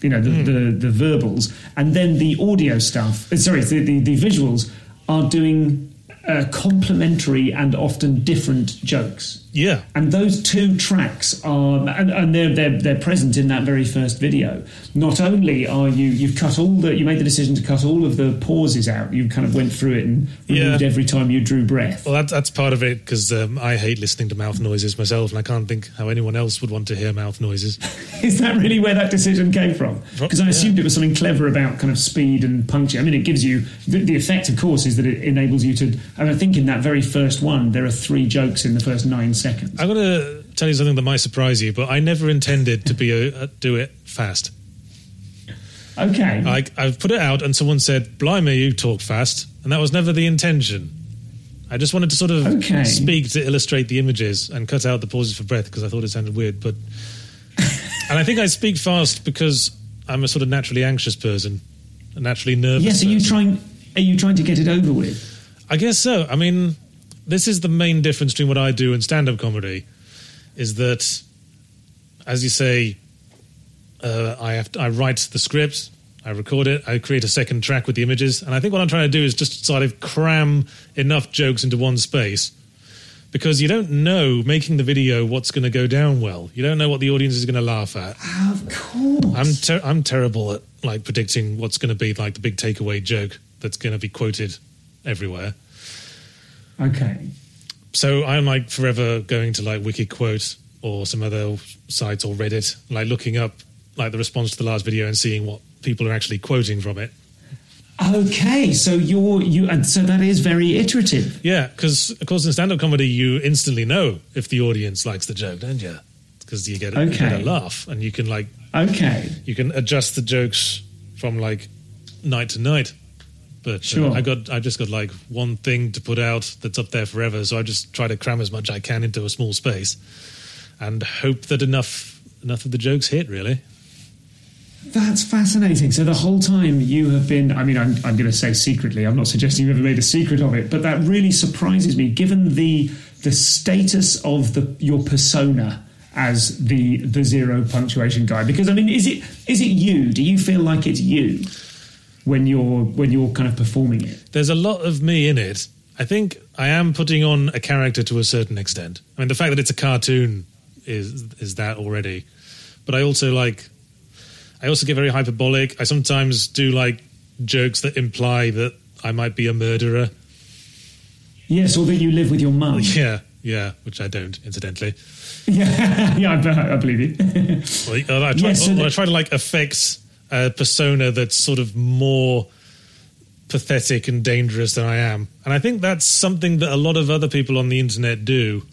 you know the, the the verbals and then the audio stuff uh, sorry the, the, the visuals are doing uh, complementary and often different jokes Yeah. and those two tracks are and, and they're, they're they're present in that very first video not only are you you've cut all the you made the decision to cut all of the pauses out you kind of went through it and removed Yeah. every time you drew breath Well, that, that's part of it because um, I hate listening to mouth noises myself, and I can't think how anyone else would want to hear mouth noises. Is that really where that decision came from? Because I Yeah. assumed it was something clever about kind of speed and puncture. I mean, it gives you the, the effect, of course, is that it enables you to. And I think in that very first one, there are three jokes in the first nine seconds. I'm going to tell you something that might surprise you, but I never intended to be a, a, do it fast. Okay. I, I've put it out, and someone said, "Blimey, you talk fast," and that was never the intention. I just wanted to sort of Okay. speak to illustrate the images and cut out the pauses for breath because I thought it sounded weird. But and I think I speak fast because I'm a sort of naturally anxious person, a naturally nervous. yes. Are you trying? Are you trying to get it over with? I guess so. I mean, this is the main difference between what I do and stand-up comedy, is that, as you say, uh, I have to, I write the script, I record it, I create a second track with the images, and I think what I'm trying to do is just sort of cram enough jokes into one space. Because you don't know making the video what's going to go down well. You don't know what the audience is going to laugh at. Of course. I'm ter- I'm terrible at like predicting what's going to be like the big takeaway joke that's going to be quoted everywhere. Okay. So I'm like forever going to like Wikiquote or some other sites or Reddit, like looking up like the response to the last video and seeing what people are actually quoting from it. Okay. So you're you, and so that is very iterative. Yeah, because of course in stand-up comedy you instantly know if the audience likes the joke, don't you? Because you get a, you get a laugh and you can like Okay. you can adjust the jokes from like night to night. But uh, I got I just got like one thing to put out that's up there forever, so I just try to cram as much I can into a small space, and hope that enough enough of the jokes hit. Really, That's fascinating. So the whole time you have been, I mean, I'm, I'm going to say secretly, I'm not suggesting you ever made a secret of it, but that really surprises me given the the status of the your persona as the the zero punctuation guy. Because I mean, is it is it you? Do you feel like it's you when you're when you're kind of performing it? there's a lot of me in it. I think I am putting on a character to a certain extent. I mean, the fact that it's a cartoon is is that already, but I also like. I also get very hyperbolic. I sometimes do like jokes that imply that I might be a murderer. Yes, or that you live with your mum. Yeah, yeah, which I don't, incidentally. Yeah, yeah, I, I believe you. Well, uh, I try, Yes, so or I try to like affect a persona that's sort of more pathetic and dangerous than I am, and I think that's something that a lot of other people on the internet do.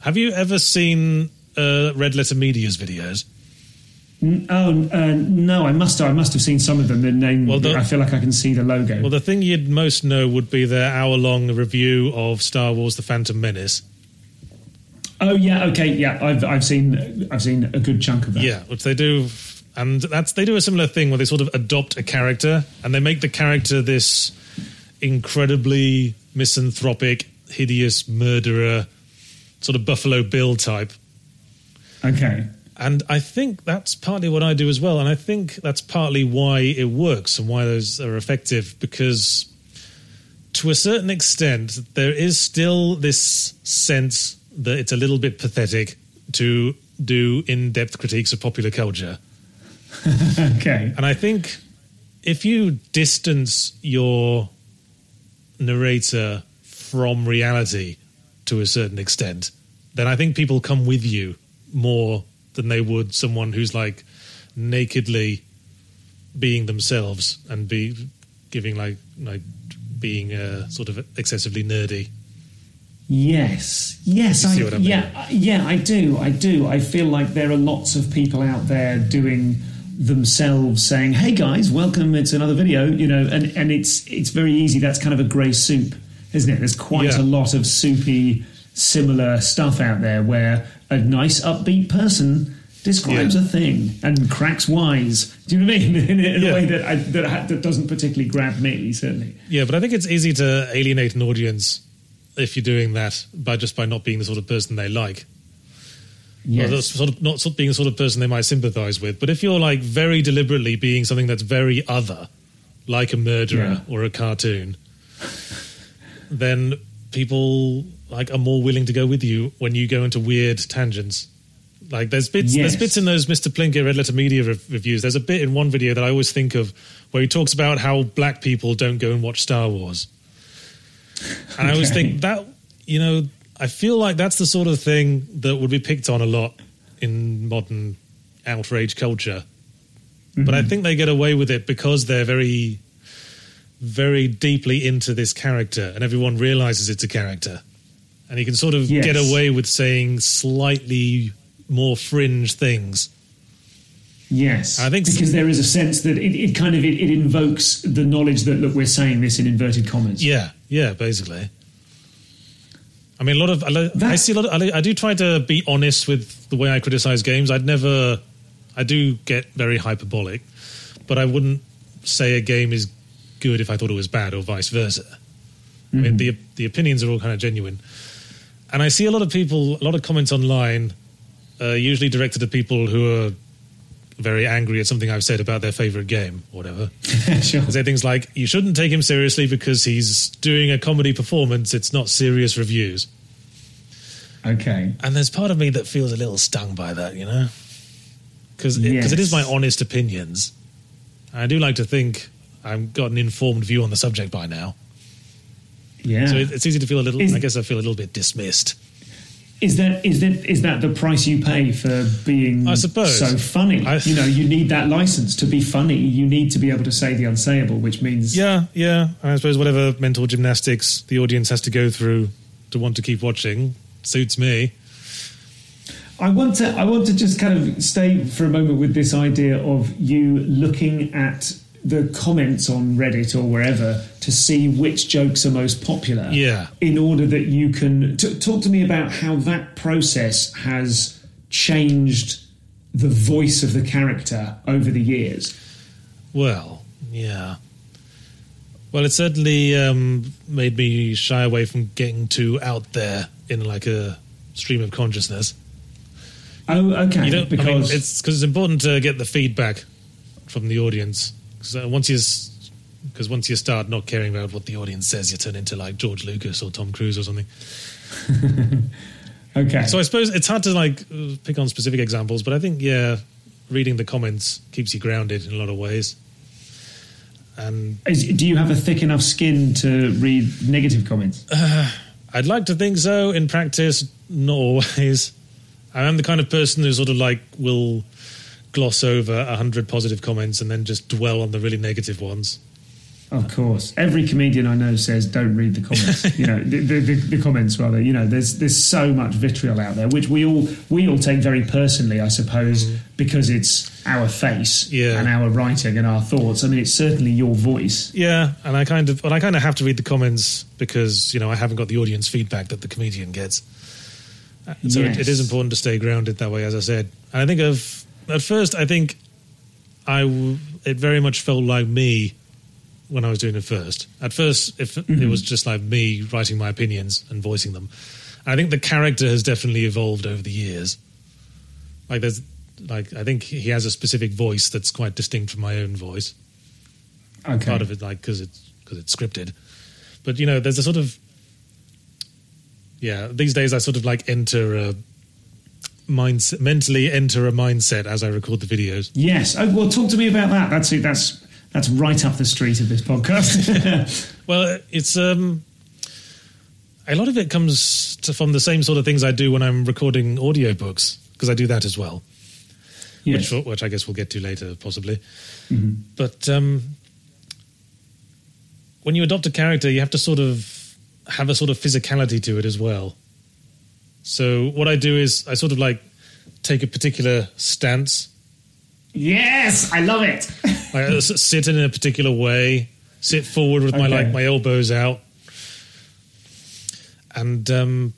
Have you ever seen uh, Red Letter Media's videos? oh uh, no, I must. I must have seen some of them. The name. Well, the- I feel like I can see the logo. Well, the thing you'd most know would be their hour-long review of Star Wars: The Phantom Menace. oh yeah, okay, yeah. I've I've seen I've seen a good chunk of that. Yeah, which they do, and that's they do a similar thing where they sort of adopt a character and they make the character this incredibly misanthropic, hideous murderer, sort of Buffalo Bill type. Okay. And I think that's partly what I do as well, and I think that's partly why it works and why those are effective because. To a certain extent, there is still this sense that it's a little bit pathetic to do in depth critiques of popular culture. Okay. And I think if you distance your narrator from reality to a certain extent, then I think people come with you more than they would someone who's like nakedly being themselves and be giving like like being uh, sort of excessively nerdy. Yes, yes, I, I mean? yeah, yeah, I do, I do. I feel like there are lots of people out there doing themselves, saying, "Hey guys, welcome! It's another video," you know, and and it's it's very easy. That's kind of a grey soup, isn't it? There's quite Yeah. a lot of soupy, similar stuff out there where a nice, upbeat person describes Yeah. a thing and cracks wise. Do you know what I mean? In, in a way that I, that ha- that doesn't particularly grab me, certainly. Yeah, but I think it's easy to alienate an audience if you're doing that by just by not being the sort of person they like. Yes. Sort of not sort of being the sort of person they might sympathise with. But if you're like very deliberately being something that's very other, like a murderer Yeah. or a cartoon, then people like are more willing to go with you when you go into weird tangents. Like there's bits Yes. there's bits in those Mr. Plinkett Red Letter Media re- reviews. There's a bit in one video that I always think of where he talks about how black people don't go and watch Star Wars. And I always think that you know I feel like that's the sort of thing that would be picked on a lot in modern outrage culture. But I mm-hmm. think they get away with it because they're very, very deeply into this character, and everyone realizes it's a character. And you can sort of Yes. get away with saying slightly more fringe things. Yes, I think because there is a sense that it, it kind of it, it invokes the knowledge that look we're saying this in inverted commas. Yeah, yeah, basically. I mean, a lot of I, That- I see a lot. Of, I, I do try to be honest with the way I criticize games. I'd never. I do get very hyperbolic, but I wouldn't say a game is good if I thought it was bad, or vice versa. I mean, the the opinions are all kind of genuine, and I see a lot of people, a lot of comments online, uh, usually directed at people who are very angry at something I've said about their favorite game, or whatever. sure. Say things like, you shouldn't take him seriously because he's doing a comedy performance, it's not serious reviews. Okay. And there's part of me that feels a little stung by that, you know? Because it, 'cause it is my honest opinions. I do like to think I've got an informed view on the subject by now. Yeah. So it, it's easy to feel a little, Is- I guess I feel a little bit dismissed. Is that is that is that the price you pay for being I suppose. so funny? I- you know, you need that license to be funny. You need to be able to say the unsayable, which means Yeah, yeah. I suppose whatever mental gymnastics the audience has to go through to want to keep watching suits me. I want to I want to just kind of stay for a moment with this idea of you looking at the comments on Reddit or wherever to see which jokes are most popular. Yeah. In order that you can t- talk to me about how that process has changed the voice of the character over the years. Well, yeah. Well, it certainly um, made me shy away from getting too out there in like a stream of consciousness. Oh, okay. You don't because I mean, it's because it's important to get the feedback from the audience. Because uh, once you because once you start not caring about what the audience says, you turn into like George Lucas or Tom Cruise or something. okay. So I suppose it's hard to like uh, pick on specific examples, but I think yeah, reading the comments keeps you grounded in a lot of ways. And Is, do you have a thick enough skin to read negative comments? I'd like to think so. In practice, not always. I am the kind of person who sort of like will gloss over a hundred positive comments and then just dwell on the really negative ones. Of course, every comedian I know says don't read the comments. you know, the, the, the, comments rather. You know, there's there's so much vitriol out there, which we all we all take very personally, I suppose, because it's our face Yeah. and our writing and our thoughts. I mean, it's certainly your voice. Yeah, and I kind of, and I kind of have to read the comments because you know I haven't got the audience feedback that the comedian gets. Uh, So it, it is important to stay grounded that way, as I said. And I think of at first, I think I w- it very much felt like me when I was doing it first. At first, if it mm-hmm. was just like me writing my opinions and voicing them. I think the character has definitely evolved over the years. Like there's, like I think he has a specific voice that's quite distinct from my own voice Okay. part of it like because it's because it's scripted but you know there's a sort of yeah these days i sort of like enter a mindset mentally enter a mindset as i record the videos Yes. Oh, well, talk to me about that. That's it. That's that's right up the street of this podcast. well it's um a lot of it comes to, from the same sort of things i do when i'm recording audiobooks because i do that as well yes. which which i guess we'll get to later possibly but um when you adopt a character you have to sort of have a sort of physicality to it as well so what i do is i sort of like take a particular stance. Yes, I love it. I s- sit in a particular way sit forward with my like my elbows out. And um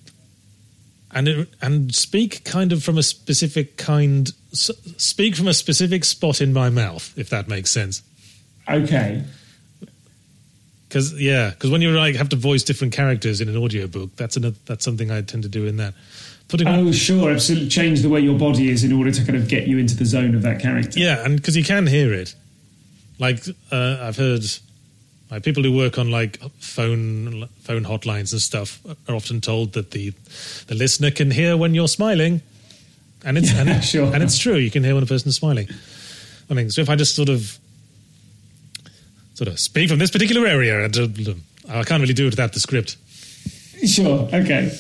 and it, and speak kind of from a specific kind speak from a specific spot in my mouth if that makes sense. Okay. Because yeah, because when you like have to voice different characters in an audiobook, that's another, that's something I tend to do in that. Putting Oh, sure. Absolutely. Change the way your body is in order to kind of get you into the zone of that character. yeah, and because you can hear it. Like uh, I've heard, like people who work on like phone phone hotlines and stuff are often told that the the listener can hear when you're smiling, and it's and, it, sure. and it's true. You can hear when a person's smiling. I mean, so if I just sort of sort of speak from this particular area, and uh, I can't really do it without the script. Sure. Okay.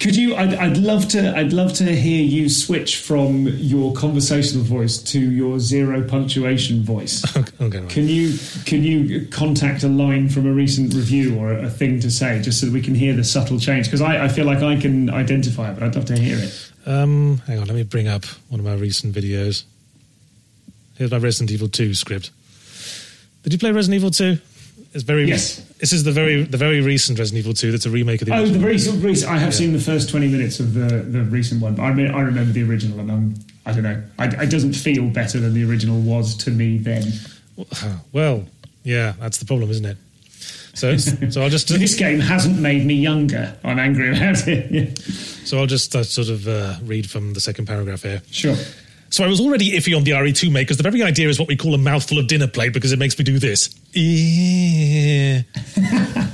Could you? I'd, I'd love to. I'd love to hear you switch from your conversational voice to your zero punctuation voice. okay, right. Can you? Can you contact a line from a recent review or a thing to say, just so that we can hear the subtle change? Because I, I feel like I can identify it, but I'd love to hear it. Um, hang on, let me bring up one of my recent videos. Here's my Resident Evil 2 script. Did you play Resident Evil 2? It's very Yes. This is the very the very recent Resident Evil 2. That's a remake of the Oh, original. the recent. recent I have seen the first twenty minutes of the the recent one, but I mean, I remember the original, and I'm. I don't know. I, it doesn't feel better than the original was to me then. Well, yeah, that's the problem, isn't it? So so I'll just This game hasn't made me younger. I'm angry about it. Yeah. so I'll just uh, sort of uh, read from the second paragraph here. Sure. So I was already iffy on the RE2 mate because the very idea is what we call a mouthful of dinner plate because it makes me do this. Yeah.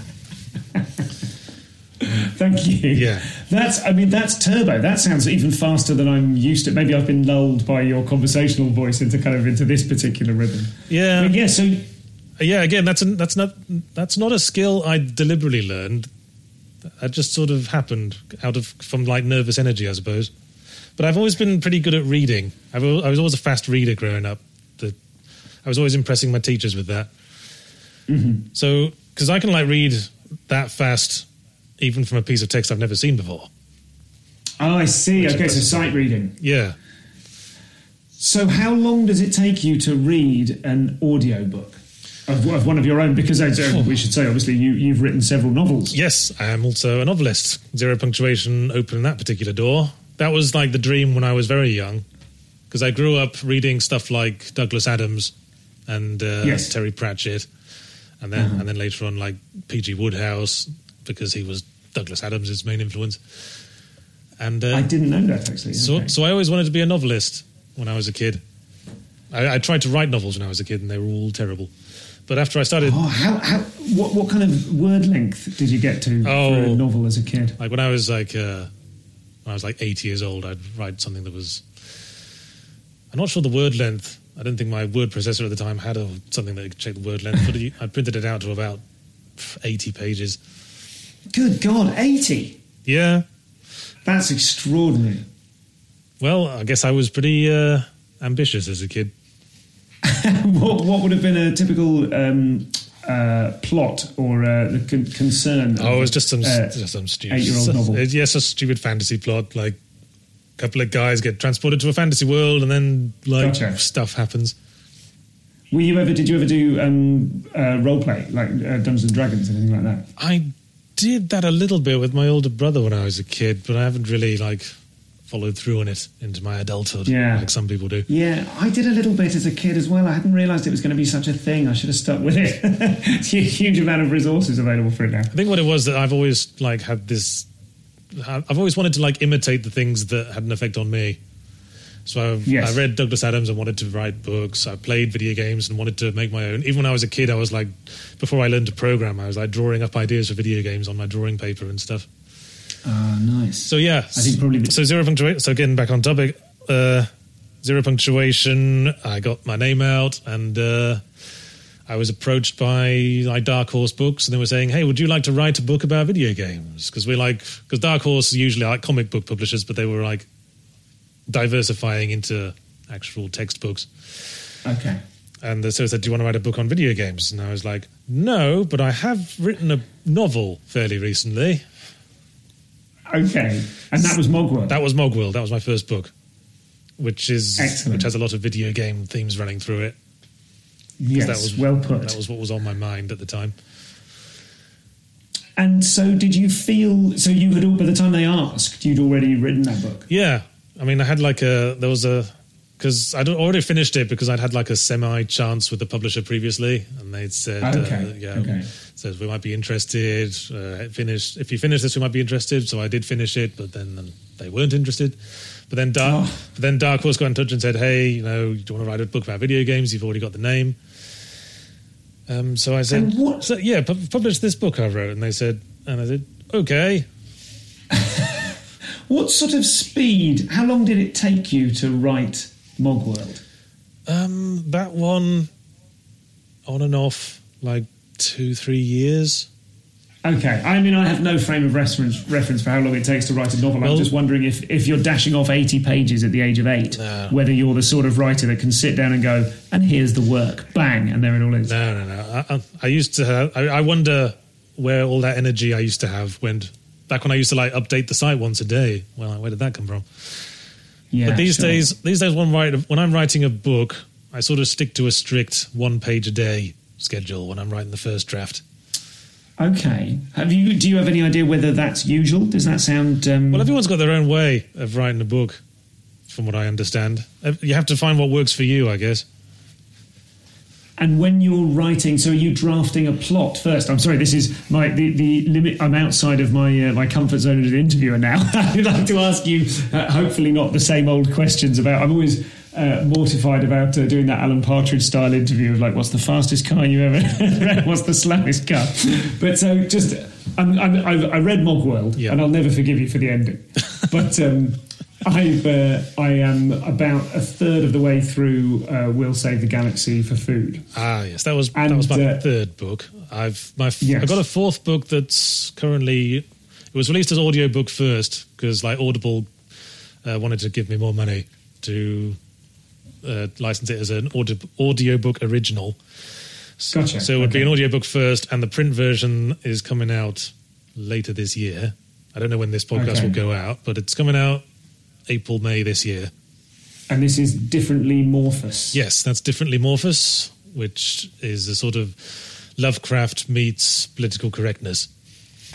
Thank you. Yeah. That's. I mean, that's turbo. That sounds even faster than I'm used to. Maybe I've been lulled by your conversational voice into kind of into this particular rhythm. Yeah. Mean, yeah. So yeah again that's an, that's not that's not a skill i deliberately learned that just sort of happened out of from like nervous energy i suppose but i've always been pretty good at reading I've, i was always a fast reader growing up the, i was always impressing my teachers with that so because i can like read that fast even from a piece of text i've never seen before Oh, I see. Okay, so sight reading. yeah So, how long does it take you to read an audiobook of, of one of your own? Because uh, we should say, obviously, you, you've written several novels. Yes, I am also a novelist. Zero punctuation opening that particular door. That was like the dream when I was very young, because I grew up reading stuff like Douglas Adams and uh, Yes. Terry Pratchett, and then and then later on like P.G. Wodehouse, because he was Douglas Adams' main influence. And uh, I didn't know that actually. so Okay. so I always wanted to be a novelist when I was a kid. I, I tried to write novels when I was a kid, and they were all terrible. But after I started, Oh, how, how, what, what kind of word length did you get to for a Oh. novel as a kid? Like when I was like uh, when I was like eight years old, I'd write something that was. I'm not sure the word length. I don't think my word processor at the time had a, something that could check the word length, but I printed it out to about eighty pages. Good God, 80? Yeah. That's extraordinary. Well, I guess I was pretty uh, ambitious as a kid. what, what would have been a typical um, uh, plot or uh, the con- concern? Oh, it was just some uh, just some stupid eight-year-old novel. Yes, a stupid fantasy plot. Like a couple of guys get transported to a fantasy world, and then like Gotcha. stuff happens. Were you ever? Did you ever do um, uh, role play like uh, Dungeons and Dragons anything like that? I did that a little bit with my older brother when I was a kid, but I haven't really like followed through on it into my adulthood, Yeah. like some people do. Yeah, I did a little bit as a kid as well. I hadn't realised it was going to be such a thing. I should have stuck with it. It's a huge amount of resources available for it now. I think what it was that I've always like had this. I've always wanted to like imitate the things that had an effect on me. So I've, Yes. I read Douglas Adams and wanted to write books. I played video games and wanted to make my own. Even when I was a kid, I was like, before I learned to program, I was like drawing up ideas for video games on my drawing paper and stuff. Oh, nice. So yeah, I think probably so zero punctuation. So getting back on topic, uh, zero punctuation. I got my name out, and uh, I was approached by like Dark Horse Books, and they were saying, "Hey, would you like to write a book about video games?" Because we're like, because Dark Horse usually like comic book publishers, but they were like diversifying into actual textbooks. Okay. And so they said, "Do you want to write a book on video games?" And I was like, "No, but I have written a novel fairly recently." Okay. And that was Mogworld. That was Mogworld. That was my first book, which is Excellent. which has a lot of video game themes running through it. yes, that was well put. That was what was on my mind at the time. And so, did you feel? So you had, by the time they asked, you'd already written that book. Yeah, I mean, I had like a there was a because I'd already finished it because I'd had like a semi chance with the publisher previously, and they'd said, Okay, uh, yeah, okay. Says we might be interested. Uh, finish if you finish this, we might be interested. So I did finish it, but then they weren't interested. But then Dark, Oh. but then Dark Horse got in touch and said, "Hey, you know, do you want to write a book about video games? You've already got the name." Um, so I said, so, "Yeah, pu- publish this book I wrote." And they said, and I said, "Okay." What sort of speed? How long did it take you to write Mogworld? Um, that one, on and off, like two, three years. Okay, I mean, I have no frame of reference reference for how long it takes to write a novel. I'm just wondering if, if you're dashing off 80 pages at the age of eight, No. whether you're the sort of writer that can sit down and go, and here's the work, bang, and there it all is. No, no, no. I, I, I used to. Have, I, I wonder where all that energy I used to have went back when I used to like update the site once a day. Well, where did that come from? Yeah, but these sure. days, these days, when, write, when I'm writing a book, I sort of stick to a strict one page a day schedule when I'm writing the first draft. Okay, have you? Do you have any idea whether that's usual? Does that sound? Um, Well, everyone's got their own way of writing a book, from what I understand. Uh, You have to find what works for you, I guess. And when you're writing, so are you drafting a plot first? I'm sorry, this is my the, the limit. I'm outside of my uh, my comfort zone as an interviewer now. I'd like to ask you, uh, hopefully not the same old questions about. I'm always uh, mortified about uh, doing that Alan Partridge style interview of like, what's the fastest car you ever read? What's the slowest car? But so just, I'm, I'm, I've, I read Mogworld, Yeah. and I'll never forgive you for the ending. But um, I've uh, I am about a third of the way through. Uh, We'll save the galaxy for food. Ah, yes, that was that And, was my uh, third book. I've my f- Yes. I got a fourth book that's currently it was released as audio book first because like Audible uh, wanted to give me more money to uh, license it as an audio audiobook original. So, Gotcha. so it would be Okay. an audiobook first, and the print version is coming out later this year. I don't know when this podcast Okay. will go out, but it's coming out April May this year. And this is differently morphous. Yes, that's differently Morphous, which is a sort of Lovecraft meets political correctness.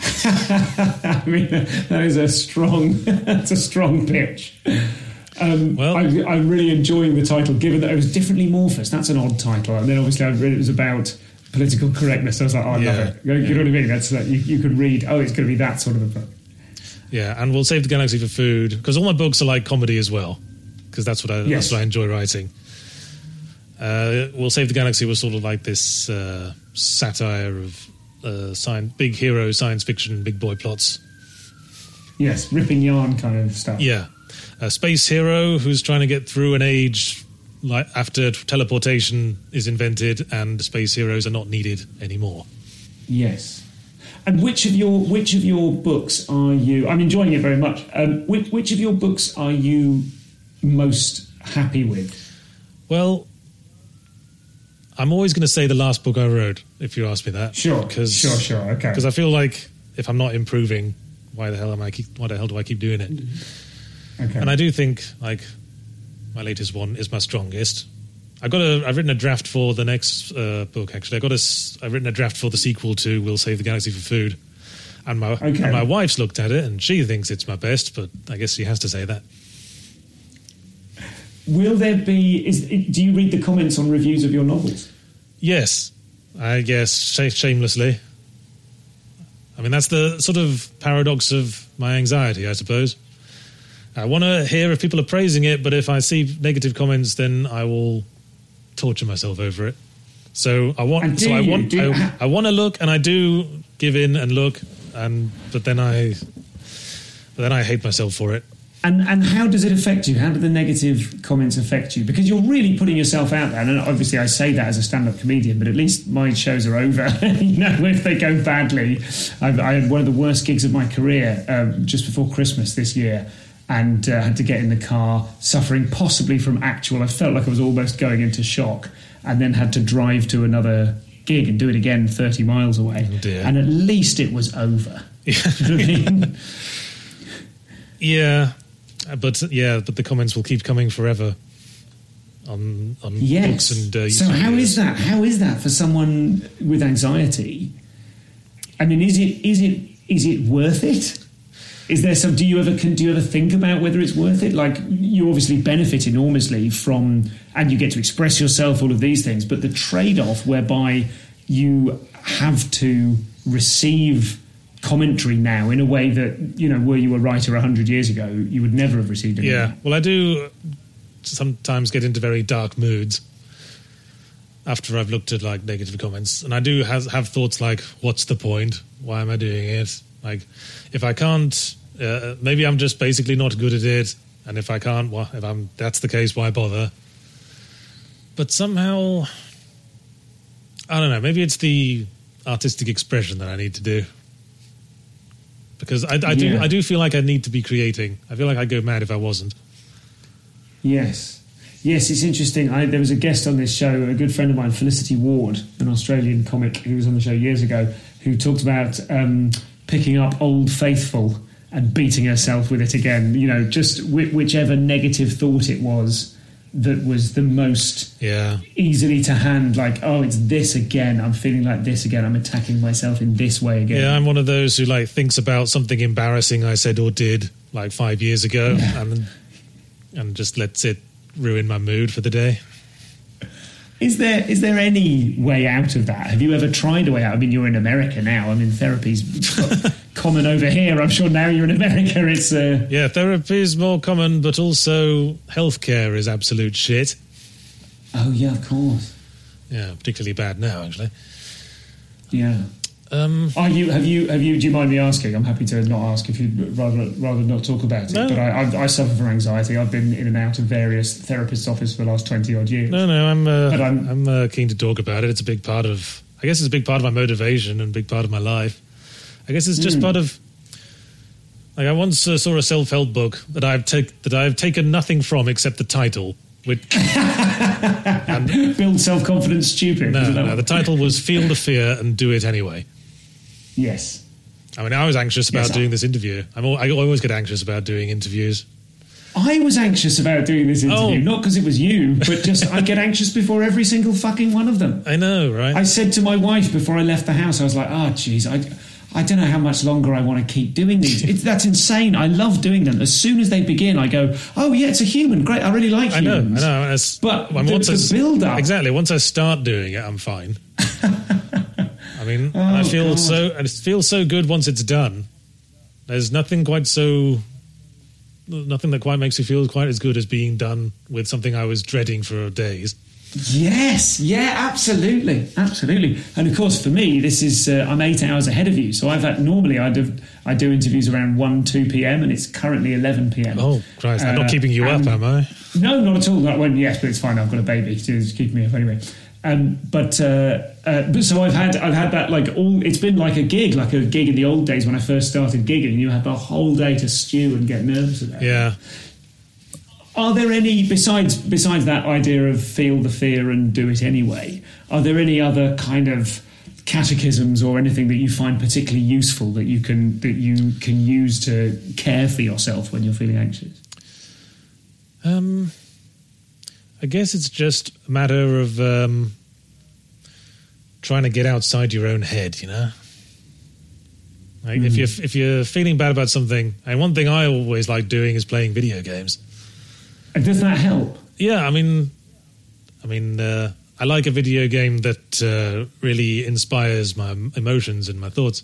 I mean, that is a strong, that's a strong pitch. Um, Well- I, I'm really enjoying the title, given that it was differently morphous. That's an odd title. And then obviously I read it was about political correctness. I was like, oh, I Yeah, love it. You, you know what I mean? That's like, you, you could read, oh, it's going to be that sort of a book. Yeah, and we'll save the galaxy for food because all my books are like comedy as well, because that's what I Yes. that's what I enjoy writing. Uh, we'll save the galaxy was sort of like this uh, satire of uh, science, big hero science fiction, big boy plots. Yes, ripping yarn kind of stuff. Yeah, a space hero who's trying to get through an age like after teleportation is invented and space heroes are not needed anymore. Yes. And which of your which of your books are you? I'm enjoying it very much. Um, which which of your books are you most happy with? Well, I'm always going to say the last book I wrote. If you ask me that, Sure, because sure, sure, okay. because I feel like if I'm not improving, why the hell am I? Keep, why the hell do I keep doing it? Okay. And I do think like my latest one is my strongest. I've got a. I've written a draft for the next uh, book. Actually, I got a. I've written a draft for the sequel to "We'll Save the Galaxy for Food," and my Okay. and my wife's looked at it and she thinks it's my best. But I guess she has to say that. Will there be? Is do you read the comments on reviews of your novels? Yes, I guess sh- shamelessly. I mean, that's the sort of paradox of my anxiety, I suppose. I want to hear if people are praising it, but if I see negative comments, then I will torture myself over it. So I want, so I want, do I, I want to look, and I do give in and look, and but then I, but then I hate myself for it. And and how does it affect you? How do the negative comments affect you? Because you're really putting yourself out there. And obviously, I say that as a stand-up comedian, but at least my shows are over. you know, if they go badly, I've, I had one of the worst gigs of my career um, just before Christmas this year, and uh, had to get in the car, suffering possibly from actual. I felt like I was almost going into shock, and then had to drive to another gig and do it again 30 miles away. Oh, dear. and at least it was over. Do you know what I mean? Yeah, but yeah, but the comments will keep coming forever on on Yes. books and. Uh, so how is that? How is that for someone with anxiety? I mean, is it is it is it worth it? Is there some? Do you ever do you ever think about whether it's worth it? Like you obviously benefit enormously from, and you get to express yourself, all of these things. But the trade off whereby you have to receive commentary now in a way that you know, were you a writer hundred years ago, you would never have received it. Yeah, well, I do sometimes get into very dark moods after I've looked at like negative comments, and I do have thoughts like, "What's the point? Why am I doing it? Like, if I can't, uh, maybe I'm just basically not good at it, and if I can't, why, if I'm that's the case, why bother?" But somehow, I don't know. Maybe it's the artistic expression that I need to do. Because I, I do, Yeah. I do feel like I need to be creating. I feel like I'd go mad if I wasn't. Yes. Yes, it's interesting. I, there was a guest on this show, a good friend of mine, Felicity Ward, an Australian comic who was on the show years ago, who talked about um, picking up Old Faithful and beating herself with it again. You know, just whi whichever negative thought it was that was the most Yeah. easily to hand. Like, oh, it's this again. I'm feeling like this again. I'm attacking myself in this way again. Yeah, I'm one of those who like thinks about something embarrassing I said or did like five years ago, and and just lets it ruin my mood for the day. Is there is there any way out of that? Have you ever tried a way out? I mean, you're in America now. I mean, therapy's common over here. I'm sure now you're in America. It's uh, Yeah, therapy is more common, but also healthcare is absolute shit. oh yeah, of course, Yeah, particularly bad now, actually. yeah. Um, Are you? Have you? Have you? Do you mind me asking? I'm happy to not ask if you'd rather rather not talk about it. No. But I, I, I suffer from anxiety. I've been in and out of various therapists' offices for the last twenty odd years. no, no, I'm uh, But I'm- I'm, uh, keen to talk about it. It's a big part of, I guess, it's a big part of my motivation and a big part of my life. I guess it's just Hmm. part of. Like I once uh, saw a self-help book that I've take that I've taken nothing from except the title. Which Build self confidence. Stupid. no, no, the title was "Feel the Fear and Do It Anyway." yes. I mean, I was anxious about Yes, I- doing this interview. I'm al- I always get anxious about doing interviews. I was anxious about doing this interview, Oh. not because it was you, but just I get anxious before every single fucking one of them. I know, right? I said to my wife before I left the house, I was like, "Oh, jeez, I, I don't know how much longer I want to keep doing these. It's, that's insane. I love doing them. As soon as they begin, I go, oh yeah, it's a human. Great, I really like humans. I know, I know. It's- But when the- once I the s- build-up- exactly. Once I start doing it, I'm fine. I mean, and I Oh, feel God. so. and It feels so good once it's done. There's nothing quite so. Nothing that quite makes me feel quite as good as being done with something I was dreading for days. Yes, yeah, absolutely, absolutely. And of course, for me, this is uh, I'm eight hours ahead of you. So I've had normally I'd have, I do interviews around one two p.m. and it's currently eleven p.m. Oh Christ! I'm Uh, not keeping you up, am I? No, not at all. Not when, yes, but it's fine. I've got a baby to keep me up anyway. Um, but, uh, uh, but so I've had I've had that like all it's been like a gig like a gig in the old days when I first started gigging you had the whole day to stew and get nervous about. it. Yeah. Are there any besides besides that idea of feel the fear and do it anyway? Are there any other kind of catechisms or anything that you find particularly useful that you can that you can use to care for yourself when you're feeling anxious? Um, I guess it's just a matter of um, trying to get outside your own head, you know. Like if you're if you're feeling bad about something, and one thing I always like doing is playing video games. And does that help? Yeah, I mean, I mean, uh, I like a video game that uh, really inspires my emotions and my thoughts.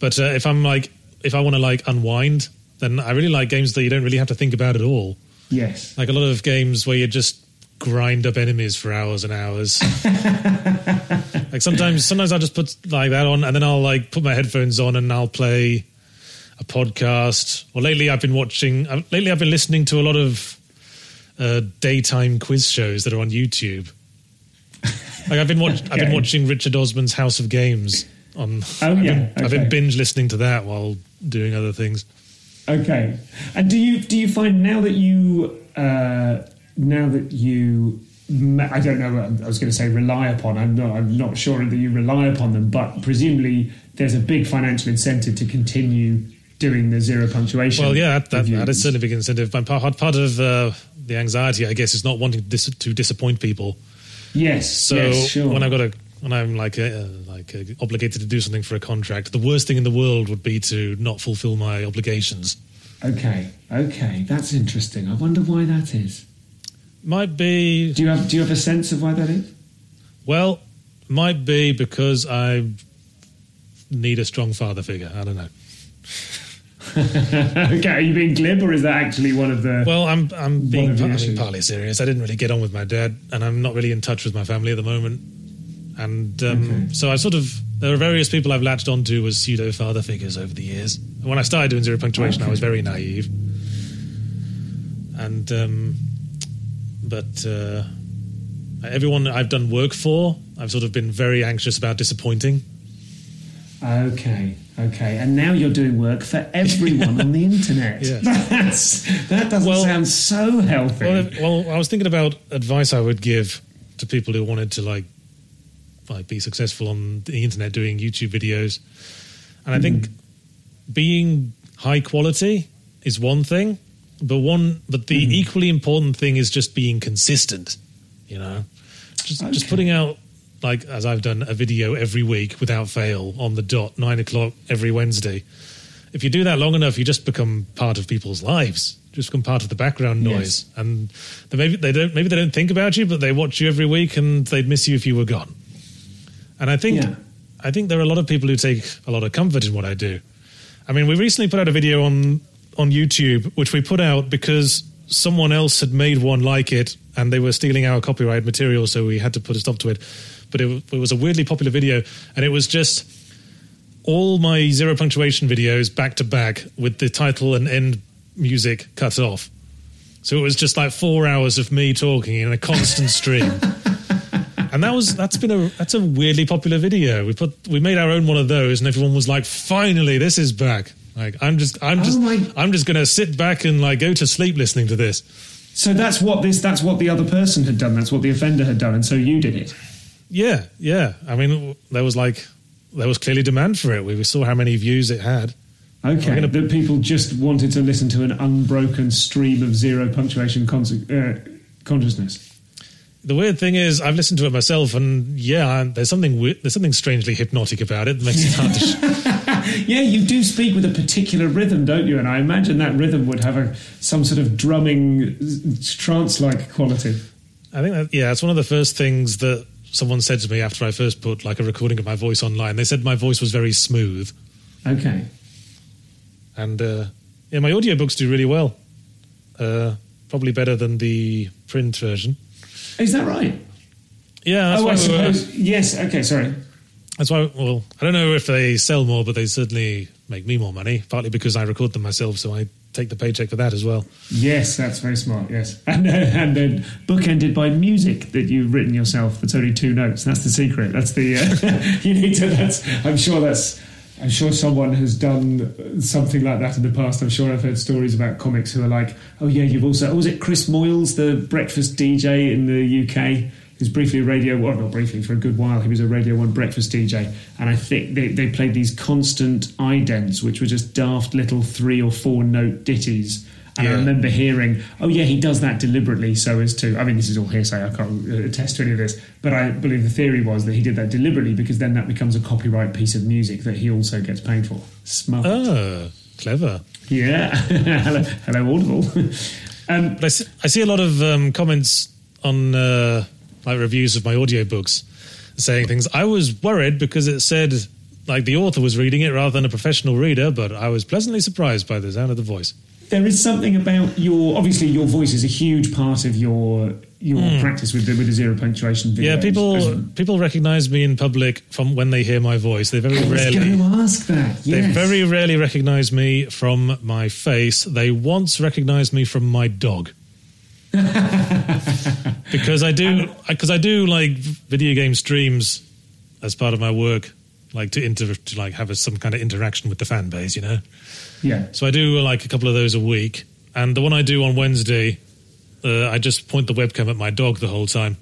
But uh, if I'm like, if I want to like unwind, then I really like games that you don't really have to think about at all. Yes. Like a lot of games where you just grind up enemies for hours and hours. like sometimes, sometimes I'll just put like that on, and then I'll like put my headphones on and I'll play a podcast. Or lately, I've been watching. uh, Lately, I've been listening to a lot of uh, daytime quiz shows that are on YouTube. Like I've been watch- I've been watching Richard Osman's House of Games on. Oh, I've yeah, been, I've been binge listening to that while doing other things. Okay. And do you do you find now that you uh, now that you I don't know I was going to say rely upon I'm not I'm not sure that you rely upon them but presumably there's a big financial incentive to continue doing the zero punctuation. Well, yeah, that, that, is certainly a big incentive. But part, part of uh, the anxiety, I guess, is not wanting to, dis- to disappoint people. Yes. So yes, sure. when I've got a when I'm like uh, like uh, obligated to do something for a contract, the worst thing in the world would be to not fulfill my obligations. Okay. Okay. That's interesting. I wonder why that is. Might be Do you have do you have a sense of why that is? well, might be because I need a strong father figure. I don't know. okay. Are you being glib or is that actually one of the Well, I'm I'm being of the I mean, issues. partly serious. I didn't really get on with my dad, and I'm not really in touch with my family at the moment. And um, Okay. so I sort of there are various people I've latched onto as pseudo father figures over the years. And when I started doing zero punctuation, I was very naive. And um, but uh, everyone I've done work for, I've sort of been very anxious about disappointing. Okay, okay. And now you're doing work for everyone on the internet. Yeah. That's, that doesn't Well- sound so healthy. Well, well, I was thinking about advice I would give to people who wanted to like like be successful on the internet doing YouTube videos, and I think hmm. being high quality is one thing, but one but the hmm. equally important thing is just being consistent. You know, just just putting out like as I've done a video every week without fail on the dot nine o'clock every Wednesday. If you do that long enough, you just become part of people's lives. Just become part of the background Yes. noise, and they maybe they don't maybe they don't think about you, but they watch you every week, and they'd miss you if you were gone. And I think Yeah. I think there are a lot of people who take a lot of comfort in what I do. I mean, we recently put out a video on on YouTube, which we put out because someone else had made one like it, and they were stealing our copyright material, so we had to put a stop to it. But it, it was a weirdly popular video, and it was just all my zero punctuation videos back to back with the title and end music cut off. So it was just like four hours of me talking in a constant stream. And that was that's been a that's a weirdly popular video. We put we made our own one of those, and everyone was like, "Finally, this is back!" Like I'm just I'm oh just Oh I'm just gonna sit back and like go to sleep listening to this. so that's what this that's what the other person had done. That's what the offender had done, and so you did it. Yeah, yeah. I mean, there was like there was clearly demand for it. We saw how many views it had. Okay, gonna- that people just wanted to listen to an unbroken stream of zero punctuation uh, consciousness. The weird thing is, I've listened to it myself, and yeah, there's something we- there's something strangely hypnotic about it that makes it hard to. Sh- Yeah, you do speak with a particular rhythm, don't you? And I imagine that rhythm would have a some sort of drumming trance-like quality. I think that yeah, it's one of the first things that someone said to me after I first put like a recording of my voice online. They said my voice was very smooth, Okay. and uh, yeah, my audiobooks do really well. Uh, probably better than the print version. Is that right? Yeah, that's oh, I we were- suppose. Yes. Okay. Sorry. That's why. Well, I don't know if they sell more, but they certainly make me more money. Partly because I record them myself, so I take the paycheck for that as well. Yes, that's very smart. Yes, and uh, and then bookended by music that you've written yourself. That's only two notes. That's the secret. That's the uh, you need to. That's I'm sure that's. I'm sure someone has done something like that in the past. I'm sure I've heard stories about comics who are like, "Oh yeah, you've also." Oh, was it Chris Moyles, the breakfast DJ in the UK? He was briefly a radio, well, not briefly, for a good while. He was a Radio 1 breakfast DJ. And I think they, they played these constant idents, which were just daft little three or four note ditties. And I remember hearing, oh, yeah, he does that deliberately so as to. I mean, this is all hearsay, I can't uh, attest to any of this. But I believe the theory was that he did that deliberately because then that becomes a copyright piece of music that he also gets paid for. Smart. Ah, clever. Yeah. hello, hello, Audible. um, But I see, I see a lot of um, comments on uh, like reviews of my audiobooks saying things. I was worried because it said like the author was reading it rather than a professional reader, but I was pleasantly surprised by the sound of the voice. there is something about your obviously your voice is a huge part of your your hmm. practice with the with the zero punctuation videos. Yeah, people As- people recognize me in public from when they hear my voice. They very I was rarely going to ask that. they very rarely recognize me from my face. They once recognized me from my dog. because I do because I do like video game streams as part of my work like to inter to like have a, some kind of interaction with the fan base, you know. yeah. So I do like a couple of those a week, and the one I do on Wednesday, uh, I just point the webcam at my dog the whole time.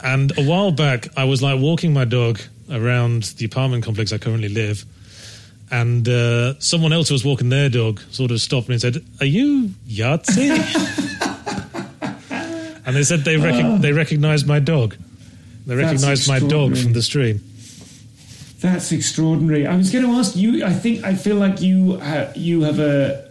And a while back, I was like walking my dog around the apartment complex I currently live, and uh, someone else who was walking their dog sort of stopped me and said, "Are you Yahtzee?" and they said they rec- they recognised my dog. They recognised my dog from the stream. That's extraordinary. I was going to ask you. I think I feel like you ha- you have a.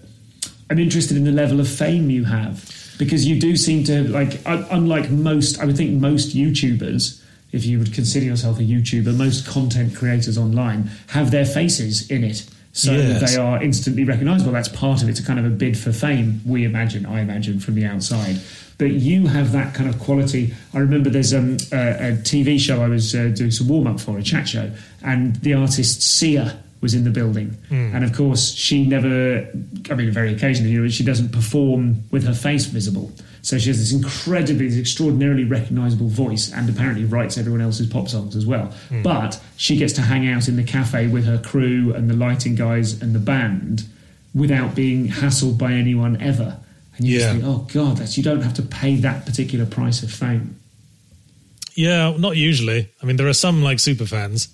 I'm interested in the level of fame you have because you do seem to like. Unlike most, I would think most YouTubers, if you would consider yourself a YouTuber, most content creators online have their faces in it, so that Yes. they are instantly recognisable. That's part of it. It's a kind of a bid for fame. We imagine, I imagine, from the outside. But you have that kind of quality. I remember there's um, a, a TV show I was uh, doing some warm up for, a chat show, and the artist Sia was in the building. And of course, she never, I mean, very occasionally, you know, she doesn't perform with her face visible. So she has this incredibly, this extraordinarily recognizable voice and apparently writes everyone else's pop songs as well. Hmm. But she gets to hang out in the cafe with her crew and the lighting guys and the band without being hassled by anyone ever. And you Yeah. just think, oh God, that's, you don't have to pay that particular price of fame. Yeah, not usually. I mean, there are some like super fans.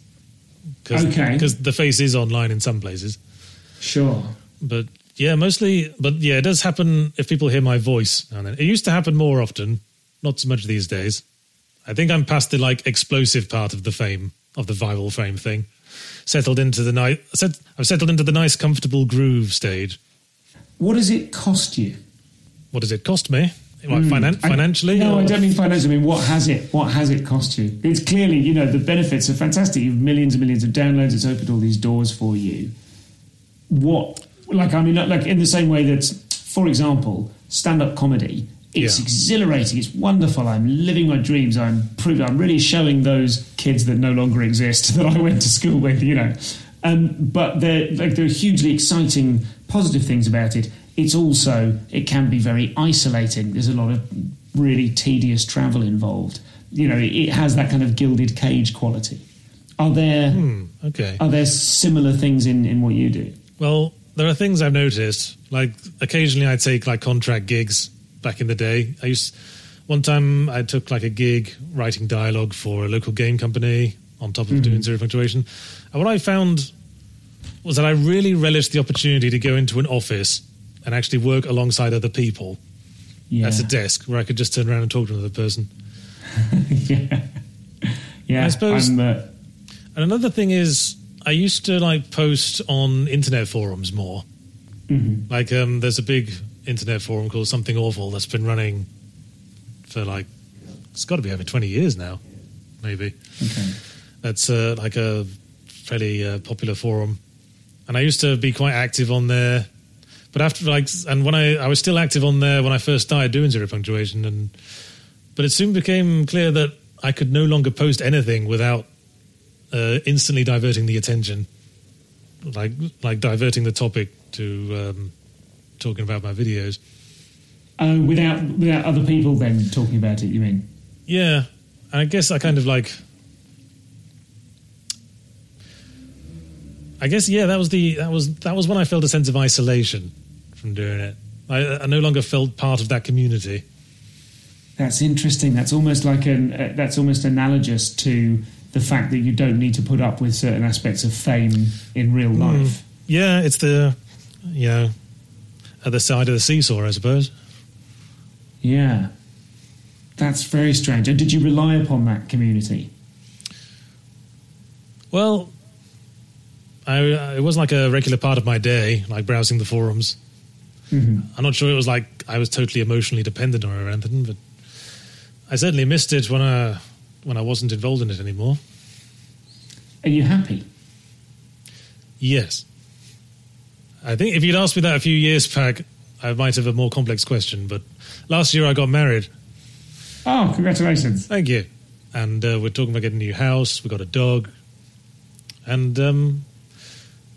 Cause, Okay. Because the face is online in some places. Sure. But yeah, mostly. But yeah, it does happen if people hear my voice. now and then. It used to happen more often, not so much these days. I think I'm past the like explosive part of the fame of the viral fame thing. Settled into the nice. Set, I've settled into the nice, comfortable groove stage. What does it cost you? What does it cost me? What, finan- Hmm. I- financially? no, or- I don't mean financially. I mean, what has it? What has it cost you? It's clearly, you know, the benefits are fantastic. You've millions and millions of downloads. It's opened all these doors for you. What, like, I mean, like, in the same way that, for example, stand-up comedy. It's Yeah. exhilarating. It's wonderful. I'm living my dreams. I'm proving. I'm really showing those kids that no longer exist that I went to school with. You know, um, but there, like, there are hugely exciting, positive things about it. It's also it can be very isolating. There's a lot of really tedious travel involved. You know, it, it has that kind of gilded cage quality. Are there Hmm, okay. are there similar things in, in what you do? Well, there are things I've noticed. Like occasionally, I take like contract gigs. Back in the day, I used one time I took like a gig writing dialogue for a local game company on top of doing zero punctuation. And what I found was that I really relished the opportunity to go into an office and actually work alongside other people Yeah, at a desk where I could just turn around and talk to another person. yeah, yeah. I suppose- uh, And another thing is, I used to like post on internet forums more. Mm-hmm. Like, um, there's a big internet forum called Something Awful that's been running for like it's got to be over 20 years now, maybe. okay. That's uh, like a fairly uh, popular forum, and I used to be quite active on there. But after like, and when I I was still active on there when I first started doing zero punctuation, and but it soon became clear that I could no longer post anything without uh, instantly diverting the attention, like like diverting the topic to um, talking about my videos. Oh, without without other people then talking about it, you mean? Yeah, I guess I kind of like. I guess yeah, that was the that was that was when I felt a sense of isolation from doing it. I, I no longer felt part of that community. That's interesting. That's almost like an uh, that's almost analogous to the fact that you don't need to put up with certain aspects of fame in real Hmm. life. Yeah, it's the you know other side of the seesaw, I suppose. Yeah, that's very strange. And did you rely upon that community? Well, I, it wasn't like a regular part of my day, like browsing the forums. I'm not sure it was like I was totally emotionally dependent on it or anything, but I certainly missed it when I when I wasn't involved in it anymore. Are you happy? Yes, I think if you'd asked me that a few years back, I might have a more complex question. But last year I got married. Oh, congratulations! Thank you. And uh, we're talking about getting a new house. We got a dog, and um,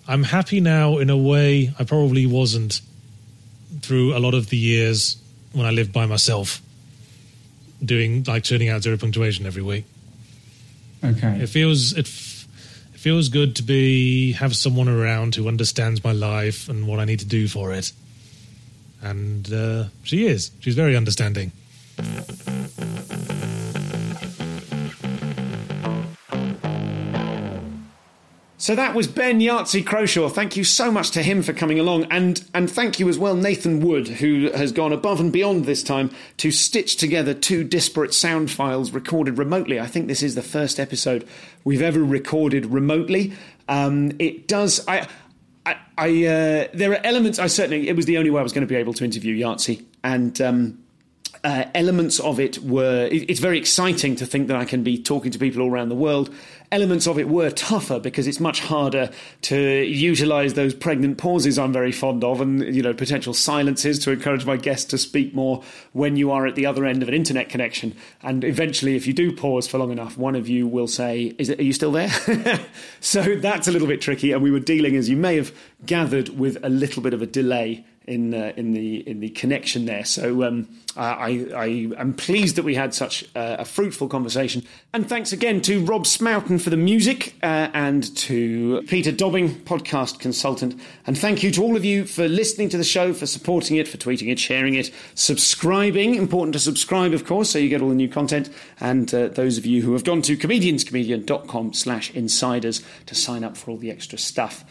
I'm happy now in a way I probably wasn't through a lot of the years when I lived by myself, doing like turning out zero punctuation every week. Okay, It feels it, f- it feels good to be have someone around who understands my life and what I need to do for it. And uh, she is. She's very understanding. So that was Ben Yahtzee Croshaw. Thank you so much to him for coming along, and and thank you as well, Nathan Wood, who has gone above and beyond this time to stitch together two disparate sound files recorded remotely. I think this is the first episode we've ever recorded remotely. Um, it does. I. I, I uh, there are elements. I certainly it was the only way I was going to be able to interview Yahtzee, and um, uh, elements of it were. It, it's very exciting to think that I can be talking to people all around the world. Elements of it were tougher because it's much harder to utilise those pregnant pauses I'm very fond of, and you know potential silences to encourage my guests to speak more when you are at the other end of an internet connection. And eventually, if you do pause for long enough, one of you will say, "Is it? Are you still there?" so that's a little bit tricky, and we were dealing, as you may have gathered, with a little bit of a delay in uh, in the in the connection there. So um, I, I am pleased that we had such a fruitful conversation. And thanks again to Rob Smoughton for the music uh, and to Peter Dobbing, podcast consultant. And thank you to all of you for listening to the show, for supporting it, for tweeting it, sharing it, subscribing. Important to subscribe, of course, so you get all the new content. And uh, those of you who have gone to comedianscomedian.com slash insiders to sign up for all the extra stuff.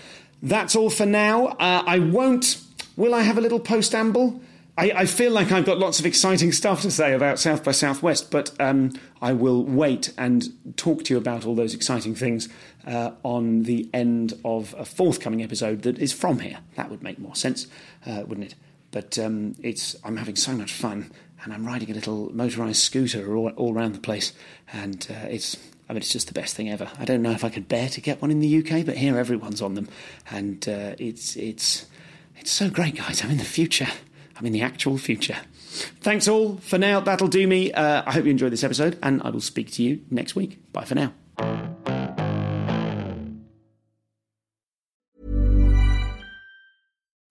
That's all for now. Uh, I won't. Will I have a little post amble? I, I, feel like I've got lots of exciting stuff to say about South by Southwest, but um, I will wait and talk to you about all those exciting things uh, on the end of a forthcoming episode that is from here. That would make more sense, uh, wouldn't it? But um, it's I'm having so much fun, and I'm riding a little motorised scooter all, all around the place, and uh, it's I mean, it's just the best thing ever. I don't know if I could bear to get one in the UK, but here everyone's on them, and uh, it's it's it's so great, guys. I'm in the future. I'm in the actual future. Thanks all for now. That'll do me. Uh, I hope you enjoyed this episode, and I will speak to you next week. Bye for now.